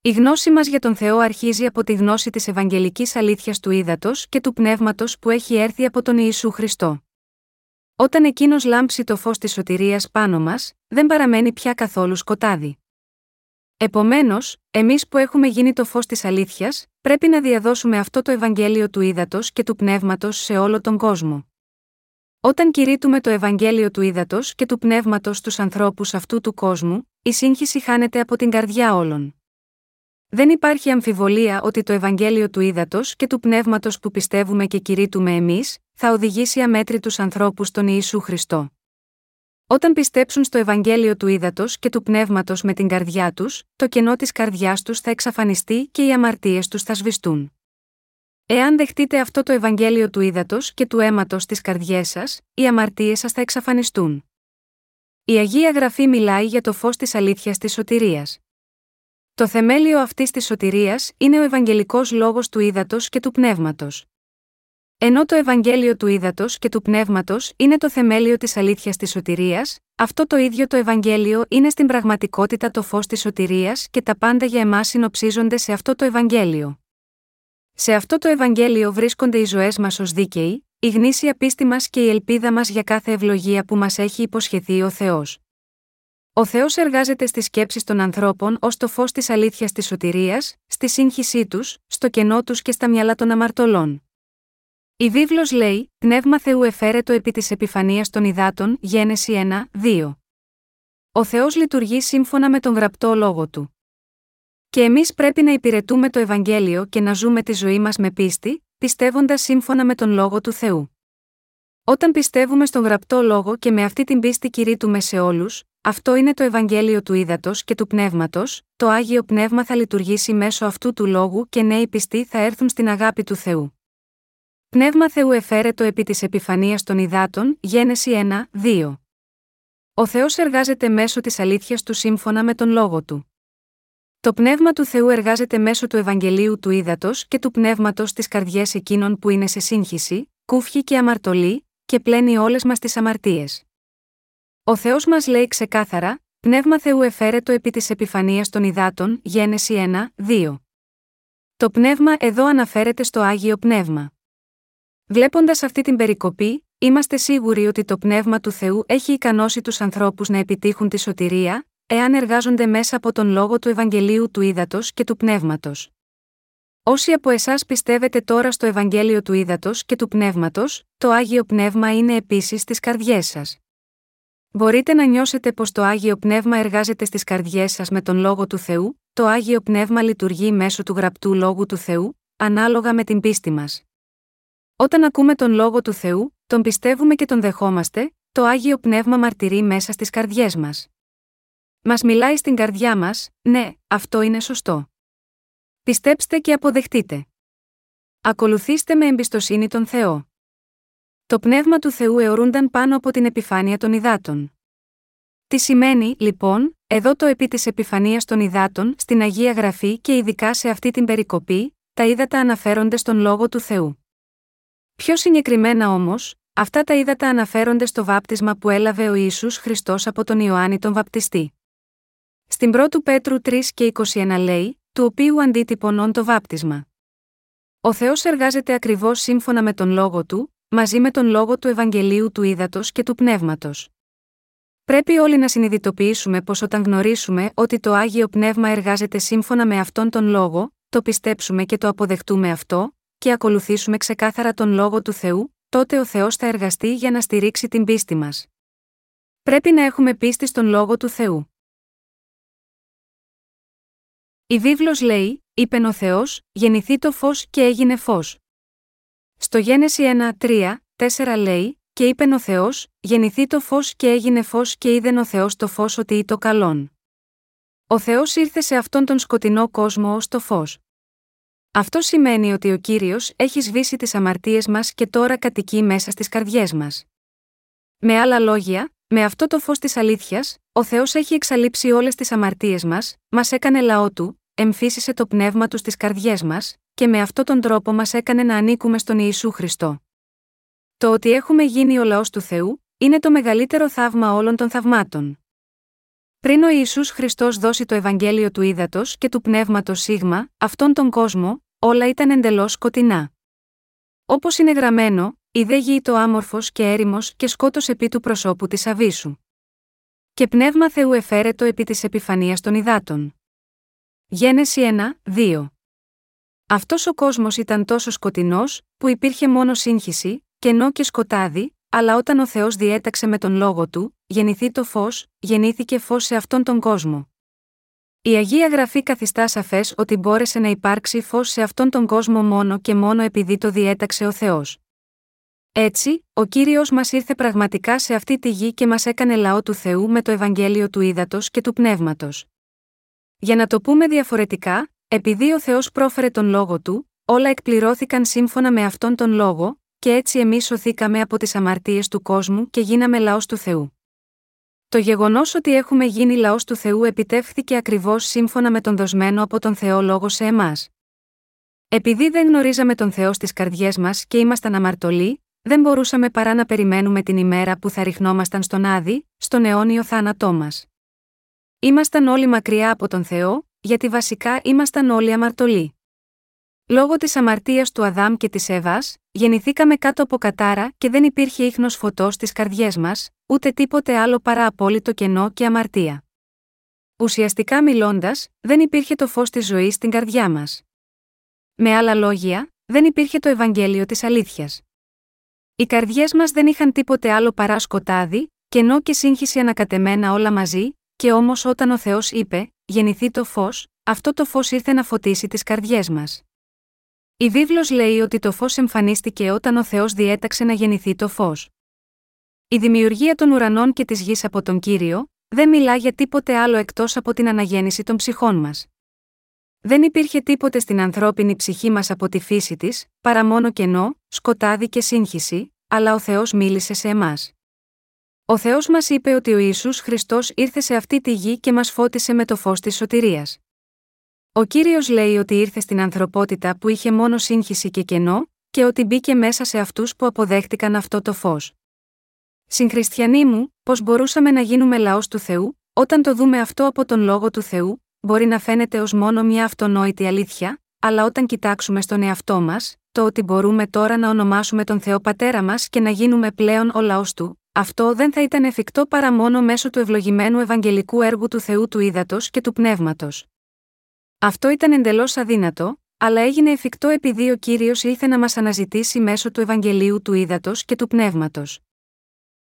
Η γνώση μας για τον Θεό αρχίζει από τη γνώση της Ευαγγελικής αλήθειας του ύδατος και του πνεύματος που έχει έρθει από τον Ιησού Χριστό. Όταν εκείνος λάμψει το φως της σωτηρίας πάνω μας, δεν παραμένει πια καθόλου σκοτάδι. Επομένως, εμείς που έχουμε γίνει το φως της αλήθειας, πρέπει να διαδώσουμε αυτό το Ευαγγέλιο του ύδατο και του πνεύματος σε όλο τον κόσμο. Όταν κηρύττουμε το Ευαγγέλιο του ύδατο και του πνεύματος στους ανθρώπους αυτού του κόσμου, η σύγχυση χάνεται από την καρδιά όλων. Δεν υπάρχει αμφιβολία ότι το Ευαγγέλιο του ύδατο και του πνεύματος που πιστεύουμε και κηρύττουμε εμείς, θα οδηγήσει αμέτρητους ανθρώπους στον Ιησού Χριστό. Όταν πιστέψουν στο Ευαγγέλιο του ύδατο και του πνεύματος με την καρδιά τους, το κενό της καρδιάς τους θα εξαφανιστεί και οι αμαρτίες τους θα σβηστούν. Εάν δεχτείτε αυτό το Ευαγγέλιο του ύδατο και του αίματος στι καρδιές σας, οι αμαρτίες σας θα εξαφανιστούν. Η Αγία Γραφή μιλάει για το φως της αλήθειας της σωτηρίας. Το θεμέλιο αυτής της σωτηρίας είναι ο Ευαγγελικός λόγος του ύδατο και του πνεύματος. Ενώ το Ευαγγέλιο του ύδατο και του πνεύματος είναι το θεμέλιο της αλήθειας της σωτηρίας, αυτό το ίδιο το Ευαγγέλιο είναι στην πραγματικότητα το φως της σωτηρίας και τα πάντα για εμάς συνοψίζονται σε αυτό το Ευαγγέλιο. Σε αυτό το Ευαγγέλιο βρίσκονται οι ζωές μας ως δίκαιοι, η γνήσια πίστη μας και η ελπίδα μας για κάθε ευλογία που μας έχει υποσχεθεί ο Θεός. Ο Θεός εργάζεται στις σκέψεις των ανθρώπων ως το φως της αλήθειας της σωτηρίας, στη σύγχυσή τους, στο κενό τους και στα μυαλά των αμαρτωλών. Η βίβλος λέει: Πνεύμα Θεού εφέρετο επί της επιφανίας των υδάτων, Γένεση 1, 2. Ο Θεός λειτουργεί σύμφωνα με τον γραπτό λόγο του. Και εμείς πρέπει να υπηρετούμε το Ευαγγέλιο και να ζούμε τη ζωή μας με πίστη, πιστεύοντας σύμφωνα με τον λόγο του Θεού. Όταν πιστεύουμε στον γραπτό λόγο και με αυτή την πίστη κηρύττουμε σε όλους, αυτό είναι το Ευαγγέλιο του ύδατο και του πνεύματος, το άγιο πνεύμα θα λειτουργήσει μέσω αυτού του λόγου και νέοι πιστοί θα έρθουν στην αγάπη του Θεού. Πνεύμα Θεού εφέρετο επί της επιφανίας των υδάτων, Γένεση 1, 2. Ο Θεός εργάζεται μέσω της αλήθειας του σύμφωνα με τον λόγο του. Το πνεύμα του Θεού εργάζεται μέσω του Ευαγγελίου του ύδατο και του πνεύματος στι καρδιές εκείνων που είναι σε σύγχυση, κούφιοι και αμαρτωλοί, και πλένει όλες μας τις αμαρτίες. Ο Θεός μας λέει ξεκάθαρα: Πνεύμα Θεού εφέρετο επί της επιφανίας των υδάτων, Γένεση 1, 2. Το πνεύμα εδώ αναφέρεται στο άγιο πνεύμα. Βλέποντας αυτή την περικοπή, είμαστε σίγουροι ότι το πνεύμα του Θεού έχει ικανώσει τους ανθρώπους να επιτύχουν τη σωτηρία, εάν εργάζονται μέσα από τον λόγο του Ευαγγελίου του Ήδατος και του Πνεύματος. Όσοι από εσάς πιστεύετε τώρα στο Ευαγγέλιο του Ήδατος και του Πνεύματος, το άγιο πνεύμα είναι επίσης στις καρδιές σας. Μπορείτε να νιώσετε πως το άγιο πνεύμα εργάζεται στις καρδιές σας με τον λόγο του Θεού, το άγιο πνεύμα λειτουργεί μέσω του γραπτού λόγου του Θεού, ανάλογα με την πίστη μας. Όταν ακούμε τον λόγο του Θεού, τον πιστεύουμε και τον δεχόμαστε, το άγιο πνεύμα μαρτυρεί μέσα στις καρδιές μας. Μας μιλάει στην καρδιά μας, ναι, αυτό είναι σωστό. Πιστέψτε και αποδεχτείτε. Ακολουθήστε με εμπιστοσύνη τον Θεό. Το πνεύμα του Θεού αιωρούνταν πάνω από την επιφάνεια των υδάτων. Τι σημαίνει, λοιπόν, εδώ το επί της επιφανίας των υδάτων στην Αγία Γραφή και ειδικά σε αυτή την περικοπή, τα ύδατα αναφέρονται στον λόγο του Θεού. Πιο συγκεκριμένα όμως, αυτά τα ύδατα αναφέρονται στο βάπτισμα που έλαβε ο Ιησούς Χριστός από τον Ιωάννη τον Βαπτιστή. Στην 1 Πέτρου 3 και 21 λέει, του οποίου αντίτυπωνών το βάπτισμα. Ο Θεός εργάζεται ακριβώς σύμφωνα με τον λόγο του, μαζί με τον λόγο του Ευαγγελίου του Ήδατο και του Πνεύματος. Πρέπει όλοι να συνειδητοποιήσουμε πως όταν γνωρίσουμε ότι το Άγιο Πνεύμα εργάζεται σύμφωνα με αυτόν τον λόγο, το πιστέψουμε και το αποδεχτούμε αυτό, και ακολουθήσουμε ξεκάθαρα τον λόγο του Θεού, τότε ο Θεός θα εργαστεί για να στηρίξει την πίστη μας. Πρέπει να έχουμε πίστη στον λόγο του Θεού. Η βίβλος λέει, είπε ο Θεός, γεννηθεί το φως και έγινε φως. Στο Γένεση 1, 3, 4 λέει, και είπε ο Θεός, γεννηθεί το φως και έγινε φως και είδεν ο Θεός το φως ότι ή το καλόν. Ο Θεός ήρθε σε αυτόν τον σκοτεινό κόσμο ως το φως. Αυτό σημαίνει ότι ο κύριος έχει σβήσει τις αμαρτίες μας και τώρα κατοικεί μέσα στις καρδιές μας. Με άλλα λόγια, με αυτό το φως της αλήθειας, ο Θεός έχει εξαλείψει όλες τις αμαρτίες μας, μας έκανε λαό του, εμφύσισε το πνεύμα του στις καρδιές μας, και με αυτόν τον τρόπο μας έκανε να ανήκουμε στον Ιησού Χριστό. Το ότι έχουμε γίνει ο λαός του Θεού, είναι το μεγαλύτερο θαύμα όλων των θαυμάτων. Πριν ο Ισού Χριστός δώσει το Ευαγγέλιο του ύδατο και του πνεύματος Σίγμα, αυτόν τον κόσμο, όλα ήταν εντελώς σκοτεινά. Όπως είναι γραμμένο, η δε γη το άμορφος και έρημος και σκότος επί του προσώπου της Αβίσου. Και πνεύμα Θεού εφέρετο επί της επιφανίας των υδάτων. Γένεση 1, 2. Αυτός ο κόσμος ήταν τόσο σκοτεινός, που υπήρχε μόνο σύγχυση, κενό και σκοτάδι, αλλά όταν ο Θεός διέταξε με τον λόγο του, γεννηθεί το φως, γεννήθηκε φως σε αυτόν τον κόσμο. Η Αγία Γραφή καθιστά σαφές ότι μπόρεσε να υπάρξει φως σε αυτόν τον κόσμο μόνο και μόνο επειδή το διέταξε ο Θεός. Έτσι, ο κύριος μας ήρθε πραγματικά σε αυτή τη γη και μας έκανε λαό του Θεού με το Ευαγγέλιο του Ήδατος και του Πνεύματος. Για να το πούμε διαφορετικά, επειδή ο Θεός πρόφερε τον λόγο του, όλα εκπληρώθηκαν σύμφωνα με αυτόν τον λόγο, και έτσι εμείς σωθήκαμε από τις αμαρτίες του κόσμου και γίναμε λαός του Θεού. Το γεγονός ότι έχουμε γίνει λαός του Θεού επιτεύχθηκε ακριβώς σύμφωνα με τον δοσμένο από τον Θεό λόγο σε εμάς. Επειδή δεν γνωρίζαμε τον Θεό στις καρδιές μας και ήμασταν αμαρτωλοί, δεν μπορούσαμε παρά να περιμένουμε την ημέρα που θα ριχνόμασταν στον άδη, στον αιώνιο θάνατό μας. Ήμασταν όλοι μακριά από τον Θεό, γιατί βασικά ήμασταν όλοι αμαρτωλοί. Λόγω της αμαρτίας του Αδάμ και της Εύας, γεννηθήκαμε κάτω από κατάρα και δεν υπήρχε ίχνος φωτός στις καρδιές μας, ούτε τίποτε άλλο παρά απόλυτο κενό και αμαρτία. Ουσιαστικά μιλώντας, δεν υπήρχε το φως της ζωής στην καρδιά μας. Με άλλα λόγια, δεν υπήρχε το Ευαγγέλιο της αλήθειας. Οι καρδιές μας δεν είχαν τίποτε άλλο παρά σκοτάδι, κενό και σύγχυση ανακατεμένα όλα μαζί, και όμως όταν ο Θεός είπε: Γεννηθεί το φως, αυτό το φως ήρθε να φωτίσει τις καρδιές μας. Η βίβλος λέει ότι το φως εμφανίστηκε όταν ο Θεός διέταξε να γεννηθεί το φως. Η δημιουργία των ουρανών και της γης από τον Κύριο, δεν μιλά για τίποτε άλλο εκτός από την αναγέννηση των ψυχών μας. Δεν υπήρχε τίποτε στην ανθρώπινη ψυχή μας από τη φύση της, παρά μόνο κενό, σκοτάδι και σύγχυση, αλλά ο Θεός μίλησε σε εμάς. Ο Θεός μας είπε ότι ο Ιησούς Χριστός ήρθε σε αυτή τη γη και μας φώτισε με το φως της σωτηρίας. Ο κύριος λέει ότι ήρθε στην ανθρωπότητα που είχε μόνο σύγχυση και κενό, και ότι μπήκε μέσα σε αυτούς που αποδέχτηκαν αυτό το φως. Συγχριστιανοί μου, πώς μπορούσαμε να γίνουμε λαός του Θεού, όταν το δούμε αυτό από τον λόγο του Θεού, μπορεί να φαίνεται ως μόνο μια αυτονόητη αλήθεια, αλλά όταν κοιτάξουμε στον εαυτό μας, το ότι μπορούμε τώρα να ονομάσουμε τον Θεό Πατέρα μας και να γίνουμε πλέον ο λαός του, αυτό δεν θα ήταν εφικτό παρά μόνο μέσω του ευλογημένου Ευαγγελικού έργου του Θεού του Ήδατος και του Πνεύματος. Αυτό ήταν εντελώς αδύνατο, αλλά έγινε εφικτό επειδή ο κύριος ήλθε να μας αναζητήσει μέσω του Ευαγγελίου του Ήδατος και του Πνεύματος.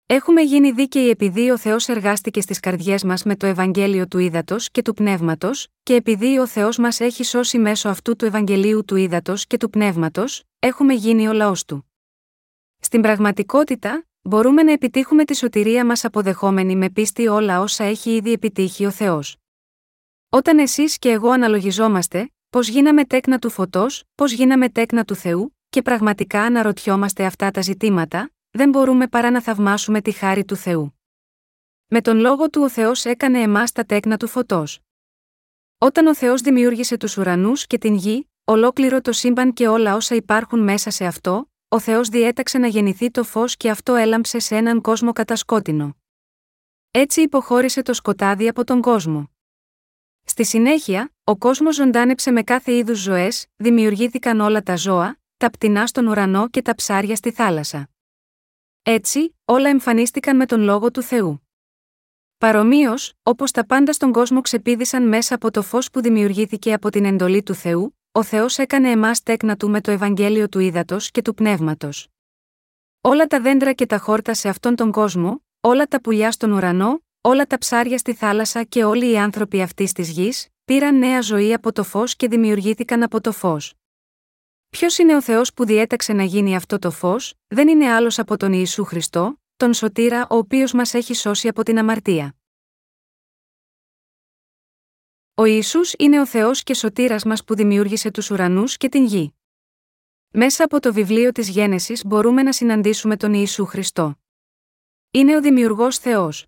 Έχουμε γίνει δίκαιοι επειδή ο Θεός εργάστηκε στις καρδιές μας με το Ευαγγέλιο του Ήδατος και του Πνεύματος, και επειδή ο Θεός μας έχει σώσει μέσω αυτού του Ευαγγελίου του Ήδατος και του Πνεύματος, έχουμε γίνει ο λαός του. Στην πραγματικότητα, μπορούμε να επιτύχουμε τη σωτηρία μας αποδεχόμενοι με πίστη όλα όσα έχει ήδη επιτύχει ο Θεός. Όταν εσείς και εγώ αναλογιζόμαστε, πώς γίναμε τέκνα του φωτός, πώς γίναμε τέκνα του Θεού, και πραγματικά αναρωτιόμαστε αυτά τα ζητήματα, δεν μπορούμε παρά να θαυμάσουμε τη χάρη του Θεού. Με τον λόγο του ο Θεός έκανε εμάς τα τέκνα του φωτός. Όταν ο Θεός δημιούργησε τους ουρανούς και την γη, ολόκληρο το σύμπαν και όλα όσα υπάρχουν μέσα σε αυτό, ο Θεός διέταξε να γεννηθεί το φως και αυτό έλαμψε σε έναν κόσμο κατασκότεινο. Έτσι υποχώρησε το σκοτάδι από τον κόσμο. Στη συνέχεια, ο κόσμος ζωντάνεψε με κάθε είδους ζωές, δημιουργήθηκαν όλα τα ζώα, τα πτηνά στον ουρανό και τα ψάρια στη θάλασσα. Έτσι, όλα εμφανίστηκαν με τον λόγο του Θεού. Παρομοίως, όπως τα πάντα στον κόσμο ξεπίδησαν μέσα από το φως που δημιουργήθηκε από την εντολή του Θεού, ο Θεός έκανε εμάς τέκνα του με το Ευαγγέλιο του ύδατο και του πνεύματος. Όλα τα δέντρα και τα χόρτα σε αυτόν τον κόσμο, όλα τα πουλιά στον ουρανό, όλα τα ψάρια στη θάλασσα και όλοι οι άνθρωποι αυτή της γης, πήραν νέα ζωή από το φως και δημιουργήθηκαν από το φως. Ποιος είναι ο Θεός που διέταξε να γίνει αυτό το φως, δεν είναι άλλος από τον Ιησού Χριστό, τον Σωτήρα ο οποίος μας έχει σώσει από την αμαρτία. Ο Ιησούς είναι ο Θεός και σωτήρας μας που δημιούργησε τους ουρανούς και την γη. Μέσα από το βιβλίο της Γένεσης μπορούμε να συναντήσουμε τον Ιησού Χριστό. Είναι ο Δημιουργός Θεός.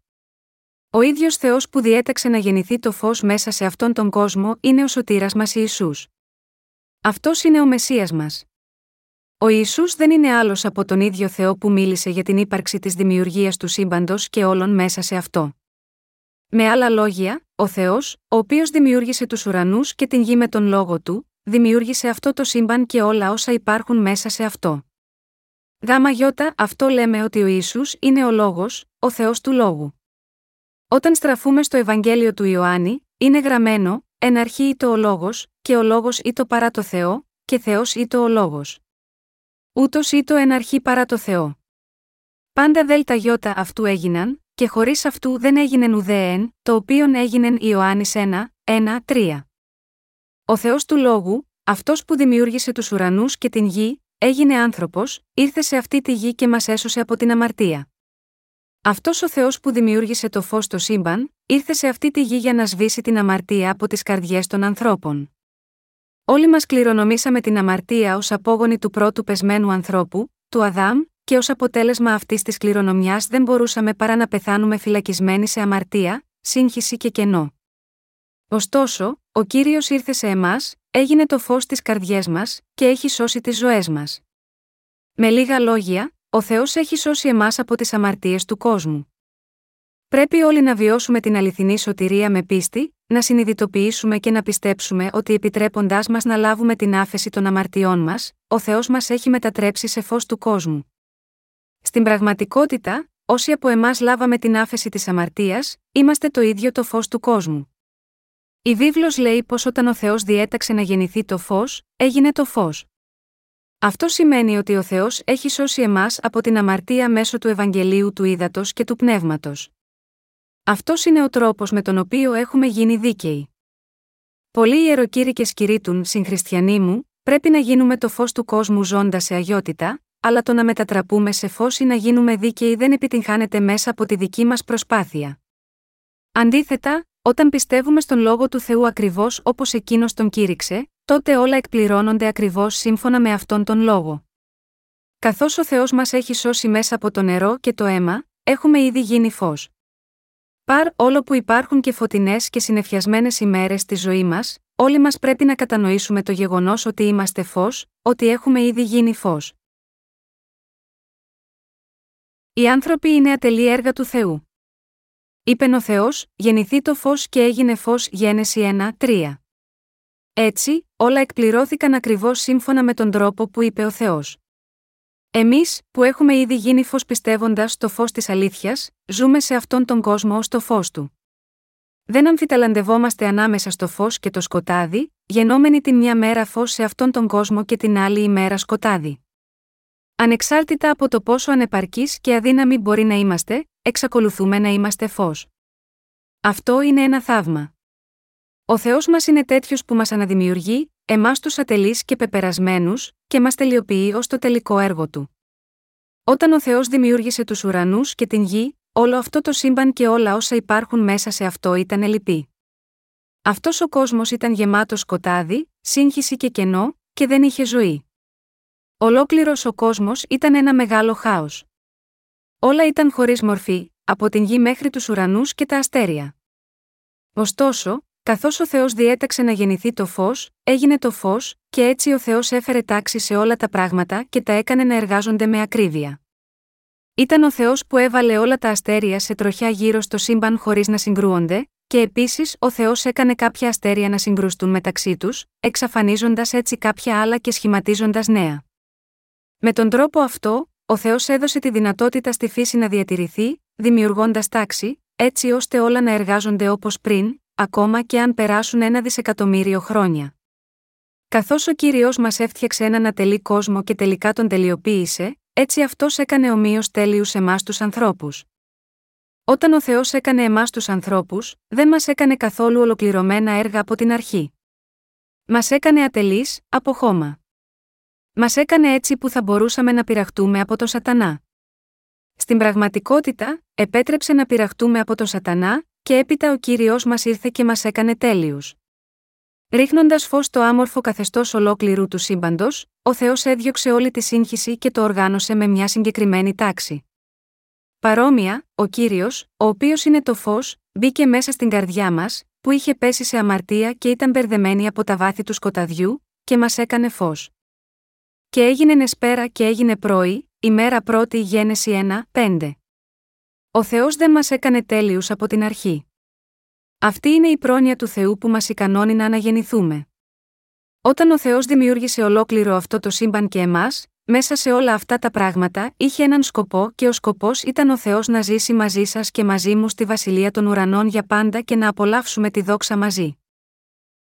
Ο ίδιος Θεός που διέταξε να γεννηθεί το φως μέσα σε αυτόν τον κόσμο είναι ο σωτήρας μας Ιησούς. Αυτός είναι ο Μεσσίας μας. Ο Ιησούς δεν είναι άλλος από τον ίδιο Θεό που μίλησε για την ύπαρξη της δημιουργίας του σύμπαντος και όλων μέσα σε αυτό. Με άλλα λόγια, ο Θεός, ο οποίος δημιούργησε τους ουρανούς και την γη με τον λόγο του, δημιούργησε αυτό το σύμπαν και όλα όσα υπάρχουν μέσα σε αυτό. Γάμα γιώτα, αυτό λέμε ότι ο Ισού είναι ο λόγος, ο Θεός του λόγου. Όταν στραφούμε στο Ευαγγέλιο του Ιωάννη, είναι γραμμένο, εν αρχή ήτο ο λόγος, και ο λόγος ήτο παρά το Θεό, και Θεός ήτο ο λόγος. Ούτως ήτο εν αρχή παρά το Θεό. Πάντα δέλτα γιώτα αυτού έγιναν, και χωρίς αυτού δεν έγινε ουδέεν, το οποίον έγινεν Ιωάννης 1, 1, 3. Ο Θεός του Λόγου, αυτός που δημιούργησε τους ουρανούς και την γη, έγινε άνθρωπος, ήρθε σε αυτή τη γη και μας έσωσε από την αμαρτία. Αυτός ο Θεός που δημιούργησε το φως στο σύμπαν, ήρθε σε αυτή τη γη για να σβήσει την αμαρτία από τις καρδιές των ανθρώπων. Όλοι μας κληρονομήσαμε την αμαρτία ως απόγονοι του πρώτου πεσμένου ανθρώπου, του Αδάμ, και ως αποτέλεσμα αυτής της κληρονομιάς δεν μπορούσαμε παρά να πεθάνουμε φυλακισμένοι σε αμαρτία, σύγχυση και κενό. Ωστόσο, ο κύριος ήρθε σε εμάς, έγινε το φως στι καρδιές μας, και έχει σώσει τις ζωές μας. Με λίγα λόγια, ο Θεός έχει σώσει εμάς από τις αμαρτίες του κόσμου. Πρέπει όλοι να βιώσουμε την αληθινή σωτηρία με πίστη, να συνειδητοποιήσουμε και να πιστέψουμε ότι επιτρέποντάς μας να λάβουμε την άφεση των αμαρτιών μας, ο Θεός μας έχει μετατρέψει σε φως του κόσμου. Στην πραγματικότητα, όσοι από εμάς λάβαμε την άφεση της αμαρτίας, είμαστε το ίδιο το φως του κόσμου. Η βίβλος λέει πως όταν ο Θεός διέταξε να γεννηθεί το φως, έγινε το φως. Αυτό σημαίνει ότι ο Θεός έχει σώσει εμάς από την αμαρτία μέσω του Ευαγγελίου του Ήδατος και του Πνεύματος. Αυτός είναι ο τρόπος με τον οποίο έχουμε γίνει δίκαιοι. Πολλοί ιεροκήρυκες κηρύττουν, συγχριστιανοί μου, πρέπει να γίνουμε το φως του κόσμου ζώντα σε αγιότητα, αλλά το να μετατραπούμε σε φως ή να γίνουμε δίκαιοι δεν επιτυγχάνεται μέσα από τη δική μας προσπάθεια. Αντίθετα, όταν πιστεύουμε στον λόγο του Θεού ακριβώς όπως εκείνος τον κήρυξε, τότε όλα εκπληρώνονται ακριβώς σύμφωνα με αυτόν τον λόγο. Καθώς ο Θεός μας έχει σώσει μέσα από το νερό και το αίμα, έχουμε ήδη γίνει φως. Παρ όλο που υπάρχουν και φωτεινές και συνεφιασμένες ημέρες στη ζωή μας, όλοι μας πρέπει να κατανοήσουμε το γεγονός ότι είμαστε φως, ότι έχουμε ήδη γίνει φως. Οι άνθρωποι είναι ατελή έργα του Θεού. Είπε ο Θεός, γεννηθεί το φως και έγινε φως Γένεση 1, 3. Έτσι, όλα εκπληρώθηκαν ακριβώς σύμφωνα με τον τρόπο που είπε ο Θεός. Εμείς, που έχουμε ήδη γίνει φως πιστεύοντας στο φως της αλήθειας, ζούμε σε αυτόν τον κόσμο ως το φως του. Δεν αμφιταλαντευόμαστε ανάμεσα στο φως και το σκοτάδι, γεννόμενοι την μια μέρα φως σε αυτόν τον κόσμο και την άλλη ημέρα σκοτάδι. Ανεξάρτητα από το πόσο ανεπαρκή και αδύναμοι μπορεί να είμαστε, εξακολουθούμε να είμαστε φως. Αυτό είναι ένα θαύμα. Ο Θεός μας είναι τέτοιος που μας αναδημιουργεί, εμάς τους ατελείς και πεπερασμένους, και μας τελειοποιεί ως το τελικό έργο του. Όταν ο Θεός δημιούργησε τους ουρανούς και την γη, όλο αυτό το σύμπαν και όλα όσα υπάρχουν μέσα σε αυτό ήταν ελλειπή. Αυτός ο κόσμος ήταν γεμάτος σκοτάδι, σύγχυση και κενό, και δεν είχε ζωή. Ολόκληρος ο κόσμος ήταν ένα μεγάλο χάος. Όλα ήταν χωρίς μορφή, από την γη μέχρι τους ουρανούς και τα αστέρια. Ωστόσο, καθώς ο Θεός διέταξε να γεννηθεί το φως, έγινε το φως, και έτσι ο Θεός έφερε τάξη σε όλα τα πράγματα και τα έκανε να εργάζονται με ακρίβεια. Ήταν ο Θεός που έβαλε όλα τα αστέρια σε τροχιά γύρω στο σύμπαν χωρίς να συγκρούονται, και επίσης ο Θεός έκανε κάποια αστέρια να συγκρουστούν μεταξύ τους, εξαφανίζοντας έτσι κάποια άλλα και σχηματίζοντας νέα. Με τον τρόπο αυτό, ο Θεός έδωσε τη δυνατότητα στη φύση να διατηρηθεί, δημιουργώντας τάξη, έτσι ώστε όλα να εργάζονται όπως πριν, ακόμα και αν περάσουν ένα δισεκατομμύριο χρόνια. Καθώς ο κύριος μας έφτιαξε έναν ατελή κόσμο και τελικά τον τελειοποίησε, έτσι αυτός έκανε ομοίως τέλειους εμάς τους ανθρώπους. Όταν ο Θεός έκανε εμάς τους ανθρώπους, δεν μας έκανε καθόλου ολοκληρωμένα έργα από την αρχή. Μας έκανε ατελείς, από χώμα. Μας έκανε έτσι που θα μπορούσαμε να πειραχτούμε από το Σατανά. Στην πραγματικότητα, επέτρεψε να πειραχτούμε από το Σατανά, και έπειτα ο κύριος μας ήρθε και μας έκανε τέλειους. Ρίχνοντας φως στο άμορφο καθεστώς ολόκληρου του σύμπαντος, ο Θεός έδιωξε όλη τη σύγχυση και το οργάνωσε με μια συγκεκριμένη τάξη. Παρόμοια, ο κύριος, ο οποίος είναι το φως, μπήκε μέσα στην καρδιά μας, που είχε πέσει σε αμαρτία και ήταν μπερδεμένη από τα βάθη του σκοταδιού, και μας έκανε φως. Και έγινε νεσπέρα και έγινε πρωί, ημέρα πρώτη Γένεση 1, 5. Ο Θεός δεν μας έκανε τέλειους από την αρχή. Αυτή είναι η πρόνοια του Θεού που μας ικανώνει να αναγεννηθούμε. Όταν ο Θεός δημιούργησε ολόκληρο αυτό το σύμπαν και εμάς, μέσα σε όλα αυτά τα πράγματα είχε έναν σκοπό και ο σκοπός ήταν ο Θεός να ζήσει μαζί σας και μαζί μου στη βασιλεία των ουρανών για πάντα και να απολαύσουμε τη δόξα μαζί.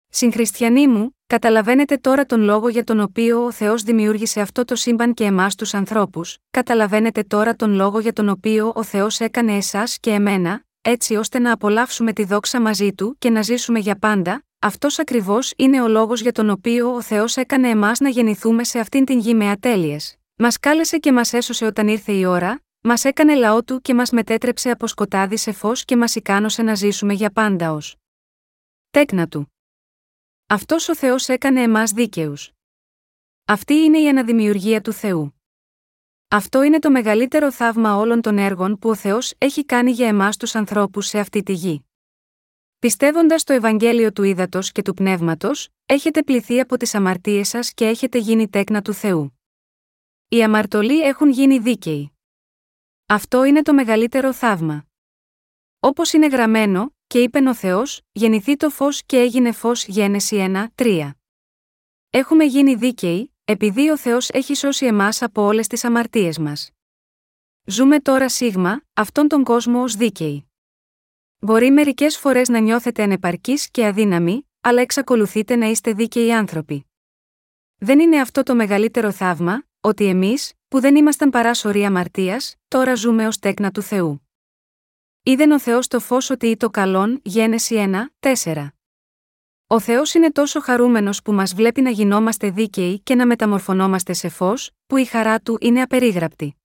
Συγχριστιανοί μου, καταλαβαίνετε τώρα τον λόγο για τον οποίο ο Θεός δημιούργησε αυτό το σύμπαν και εμάς τους ανθρώπους, καταλαβαίνετε τώρα τον λόγο για τον οποίο ο Θεός έκανε εσάς και εμένα, έτσι ώστε να απολαύσουμε τη δόξα μαζί του και να ζήσουμε για πάντα, αυτός ακριβώς είναι ο λόγος για τον οποίο ο Θεός έκανε εμάς να γεννηθούμε σε αυτήν την γη με ατέλειες. Μας κάλεσε και μας έσωσε όταν ήρθε η ώρα, μας έκανε λαό του και μας μετέτρεψε από σκοτάδι σε φως και μας ικάνωσε να ζήσουμε για πάντα ως τέκνα του. Αυτός ο Θεός έκανε εμάς δίκαιους. Αυτή είναι η αναδημιουργία του Θεού. Αυτό είναι το μεγαλύτερο θαύμα όλων των έργων που ο Θεός έχει κάνει για εμάς τους ανθρώπους σε αυτή τη γη. Πιστεύοντας το Ευαγγέλιο του Ήδατος και του Πνεύματος, έχετε πληθεί από τις αμαρτίες σας και έχετε γίνει τέκνα του Θεού. Οι αμαρτωλοί έχουν γίνει δίκαιοι. Αυτό είναι το μεγαλύτερο θαύμα. Όπως είναι γραμμένο, και είπε ο Θεός, γεννηθεί το φως και έγινε φως Γένεση 1, 3. Έχουμε γίνει δίκαιοι, επειδή ο Θεός έχει σώσει εμάς από όλες τις αμαρτίες μας. Ζούμε τώρα σίγμα, αυτόν τον κόσμο ως δίκαιοι. Μπορεί μερικές φορές να νιώθετε ανεπαρκείς και αδύναμοι, αλλά εξακολουθείτε να είστε δίκαιοι άνθρωποι. Δεν είναι αυτό το μεγαλύτερο θαύμα, ότι εμείς, που δεν ήμασταν παρά σωρή αμαρτίας, τώρα ζούμε ως τέκνα του Θεού. Είδεν ο Θεός το φως ότι ή το καλόν, Γένεση 1, 4. Ο Θεός είναι τόσο χαρούμενος που μας βλέπει να γινόμαστε δίκαιοι και να μεταμορφωνόμαστε σε φως, που η χαρά του είναι απερίγραπτη.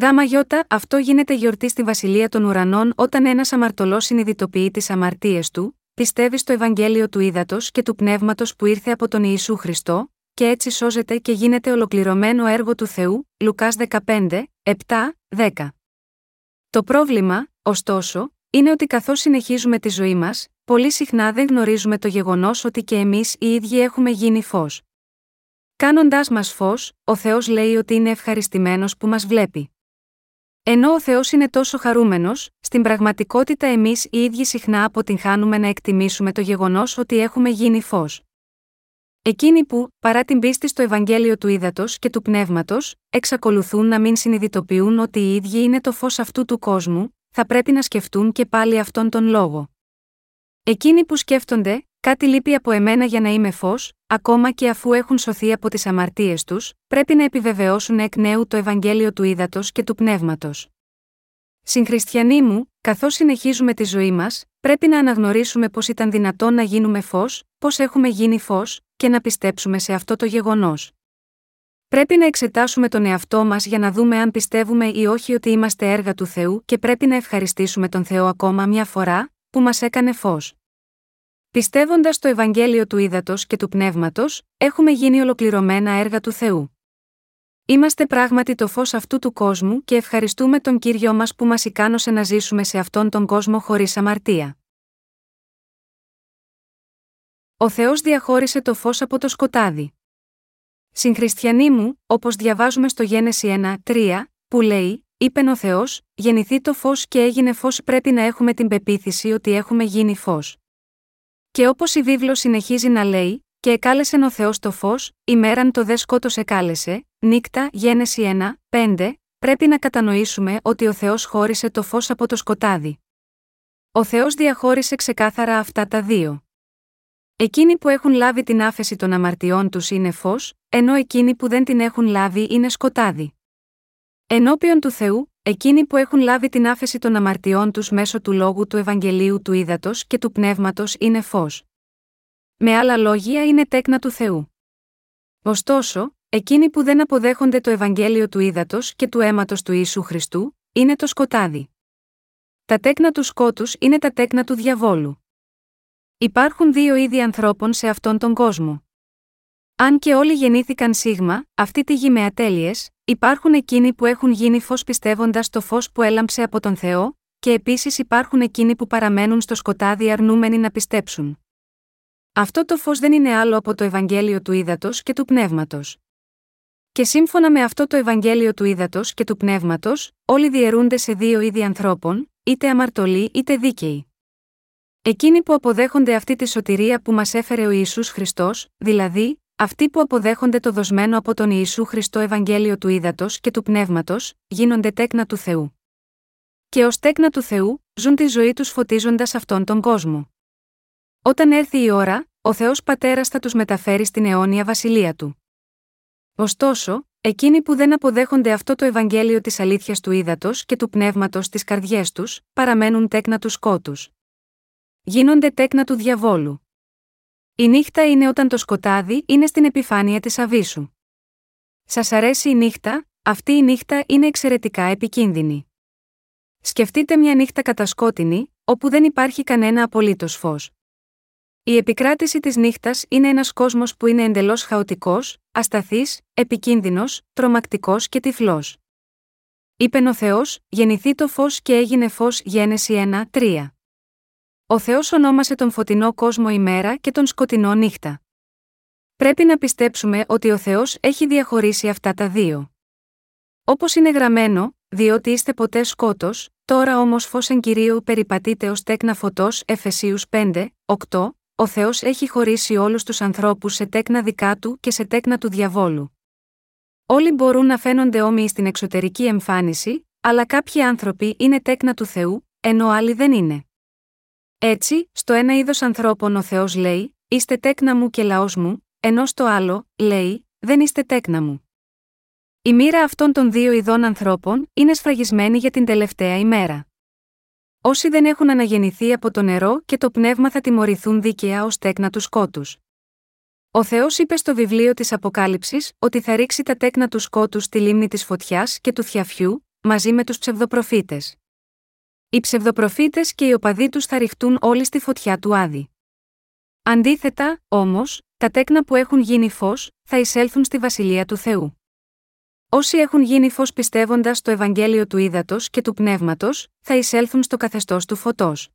Γάμα γιώτα, αυτό γίνεται γιορτή στη Βασιλεία των Ουρανών όταν ένας αμαρτωλός συνειδητοποιεί τις αμαρτίες του, πιστεύει στο Ευαγγέλιο του Ήδατος και του Πνεύματος που ήρθε από τον Ιησού Χριστό, και έτσι σώζεται και γίνεται ολοκληρωμένο έργο του Θεού, Λουκάς 15, 7, 10. Το πρόβλημα, ωστόσο, είναι ότι καθώς συνεχίζουμε τη ζωή μας, πολύ συχνά δεν γνωρίζουμε το γεγονός ότι και εμείς οι ίδιοι έχουμε γίνει φως. Κάνοντάς μας φως, ο Θεός λέει ότι είναι ευχαριστημένος που μας βλέπει. Ενώ ο Θεός είναι τόσο χαρούμενος, στην πραγματικότητα εμείς οι ίδιοι συχνά αποτυγχάνουμε να εκτιμήσουμε το γεγονός ότι έχουμε γίνει φως. Εκείνοι που, παρά την πίστη στο Ευαγγέλιο του Ήδατος και του Πνεύματος, εξακολουθούν να μην συνειδητοποιούν ότι οι ίδιοι είναι το φως αυτού του κόσμου, θα πρέπει να σκεφτούν και πάλι αυτόν τον λόγο. Εκείνοι που σκέφτονται, κάτι λείπει από εμένα για να είμαι φως, ακόμα και αφού έχουν σωθεί από τις αμαρτίες τους, πρέπει να επιβεβαιώσουν εκ νέου το Ευαγγέλιο του Ήδατος και του Πνεύματος. Συγχριστιανοί μου, καθώς συνεχίζουμε τη ζωή μας, πρέπει να αναγνωρίσουμε πως ήταν δυνατόν να γίνουμε φως, πώ έχουμε γίνει φως, και να πιστέψουμε σε αυτό το γεγονός. Πρέπει να εξετάσουμε τον εαυτό μας για να δούμε αν πιστεύουμε ή όχι ότι είμαστε έργα του Θεού και πρέπει να ευχαριστήσουμε τον Θεό ακόμα μια φορά, που μας έκανε φως. Πιστεύοντας το Ευαγγέλιο του Ήδατος και του Πνεύματος, έχουμε γίνει ολοκληρωμένα έργα του Θεού. Είμαστε πράγματι το φως αυτού του κόσμου και ευχαριστούμε τον κύριο μας που μας ικάνωσε να ζήσουμε σε αυτόν τον κόσμο χωρίς αμαρτία. Ο Θεός διαχώρισε το φως από το σκοτάδι. Συγχριστιανοί μου, όπως διαβάζουμε στο Γένεση 1, 3, που λέει: Είπε ο Θεός, γεννηθεί το φως και έγινε φως, πρέπει να έχουμε την πεποίθηση ότι έχουμε γίνει φως. Και όπως η βίβλος συνεχίζει να λέει, και εκάλεσεν ο Θεός το φως, ημέραν το δε σκότος εκάλεσε, νύκτα, γένεση 1, 5, πρέπει να κατανοήσουμε ότι ο Θεός χώρισε το φως από το σκοτάδι. Ο Θεός διαχώρισε ξεκάθαρα αυτά τα δύο. Εκείνοι που έχουν λάβει την άφεση των αμαρτιών τους είναι φως, ενώ εκείνοι που δεν την έχουν λάβει είναι σκοτάδι. Ενώπιον του Θεού, εκείνοι που έχουν λάβει την άφεση των αμαρτιών τους μέσω του λόγου του Ευαγγελίου του Ήδατος και του Πνεύματος είναι φως. Με άλλα λόγια είναι τέκνα του Θεού. Ωστόσο, εκείνοι που δεν αποδέχονται το Ευαγγέλιο του Ήδατος και του αίματος του Ιησού Χριστού, είναι το σκοτάδι. Τα τέκνα του σκότους είναι τα τέκνα του διαβόλου. Υπάρχουν δύο είδη ανθρώπων σε αυτόν τον κόσμο. Αν και όλοι γεννήθηκαν σίγμα, αυτή τη γη με ατέλειες, υπάρχουν εκείνοι που έχουν γίνει φως πιστεύοντας το φως που έλαμψε από τον Θεό, και επίσης υπάρχουν εκείνοι που παραμένουν στο σκοτάδι αρνούμενοι να πιστέψουν. Αυτό το φως δεν είναι άλλο από το Ευαγγέλιο του Ήδατος και του Πνεύματος. Και σύμφωνα με αυτό το Ευαγγέλιο του Ήδατος και του Πνεύματος, όλοι διαιρούνται σε δύο είδη ανθρώπων, είτε αμαρτωλοί είτε δίκαιοι. Εκείνοι που αποδέχονται αυτή τη σωτηρία που μας έφερε ο Ιησούς Χριστός, δηλαδή, αυτοί που αποδέχονται το δοσμένο από τον Ιησού Χριστό Ευαγγέλιο του Ήδατος και του Πνεύματος, γίνονται τέκνα του Θεού. Και ως τέκνα του Θεού, ζουν τη ζωή τους φωτίζοντας αυτόν τον κόσμο. Όταν έρθει η ώρα, ο Θεός Πατέρας θα τους μεταφέρει στην αιώνια βασιλεία του. Ωστόσο, εκείνοι που δεν αποδέχονται αυτό το Ευαγγέλιο της αλήθειας του ύδατο και του πνεύματος στις καρδιές τους, παραμένουν τέκνα του σκότους. Γίνονται τέκνα του διαβόλου. Η νύχτα είναι όταν το σκοτάδι είναι στην επιφάνεια της αβύσου. Σας αρέσει η νύχτα, αυτή η νύχτα είναι εξαιρετικά επικίνδυνη. Σκεφτείτε μια νύχτα κατασκότεινη, όπου δεν υπάρχει κανένα απολύτως φως. Η επικράτηση της νύχτας είναι ένας κόσμος που είναι εντελώς χαοτικός, ασταθής, επικίνδυνος, τρομακτικός και τυφλός. Είπε ο Θεός: Γεννηθεί το φως και έγινε φως Γένεση 1, 3. Ο Θεός ονόμασε τον φωτεινό κόσμο ημέρα και τον σκοτεινό νύχτα. Πρέπει να πιστέψουμε ότι ο Θεός έχει διαχωρίσει αυτά τα δύο. Όπως είναι γραμμένο, διότι είστε ποτέ σκότος, τώρα όμως φως εν κυρίω περιπατείτε ως τέκνα φωτός Εφεσίους 5, 8, ο Θεός έχει χωρίσει όλους τους ανθρώπους σε τέκνα δικά του και σε τέκνα του διαβόλου. Όλοι μπορούν να φαίνονται όμοιοι στην εξωτερική εμφάνιση, αλλά κάποιοι άνθρωποι είναι τέκνα του Θεού, ενώ άλλοι δεν είναι. Έτσι, στο ένα είδος ανθρώπων ο Θεός λέει: Είστε τέκνα μου και λαός μου, ενώ στο άλλο, λέει: Δεν είστε τέκνα μου. Η μοίρα αυτών των δύο ειδών ανθρώπων είναι σφραγισμένη για την τελευταία ημέρα. Όσοι δεν έχουν αναγεννηθεί από το νερό και το πνεύμα θα τιμωρηθούν δίκαια ως τέκνα τους σκότους. Ο Θεός είπε στο βιβλίο της Αποκάλυψης ότι θα ρίξει τα τέκνα του σκότους στη λίμνη της φωτιάς και του θιαφιού, μαζί με τους ψευδοπροφήτες. Οι ψευδοπροφήτες και οι οπαδοί τους θα ρηχτούν όλοι στη φωτιά του Άδη. Αντίθετα, όμως, τα τέκνα που έχουν γίνει φως, θα εισέλθουν στη βασιλεία του Θεού. Όσοι έχουν γίνει φως πιστεύοντας στο Ευαγγέλιο του Ήδατος και του Πνεύματος, θα εισέλθουν στο καθεστώς του φωτός.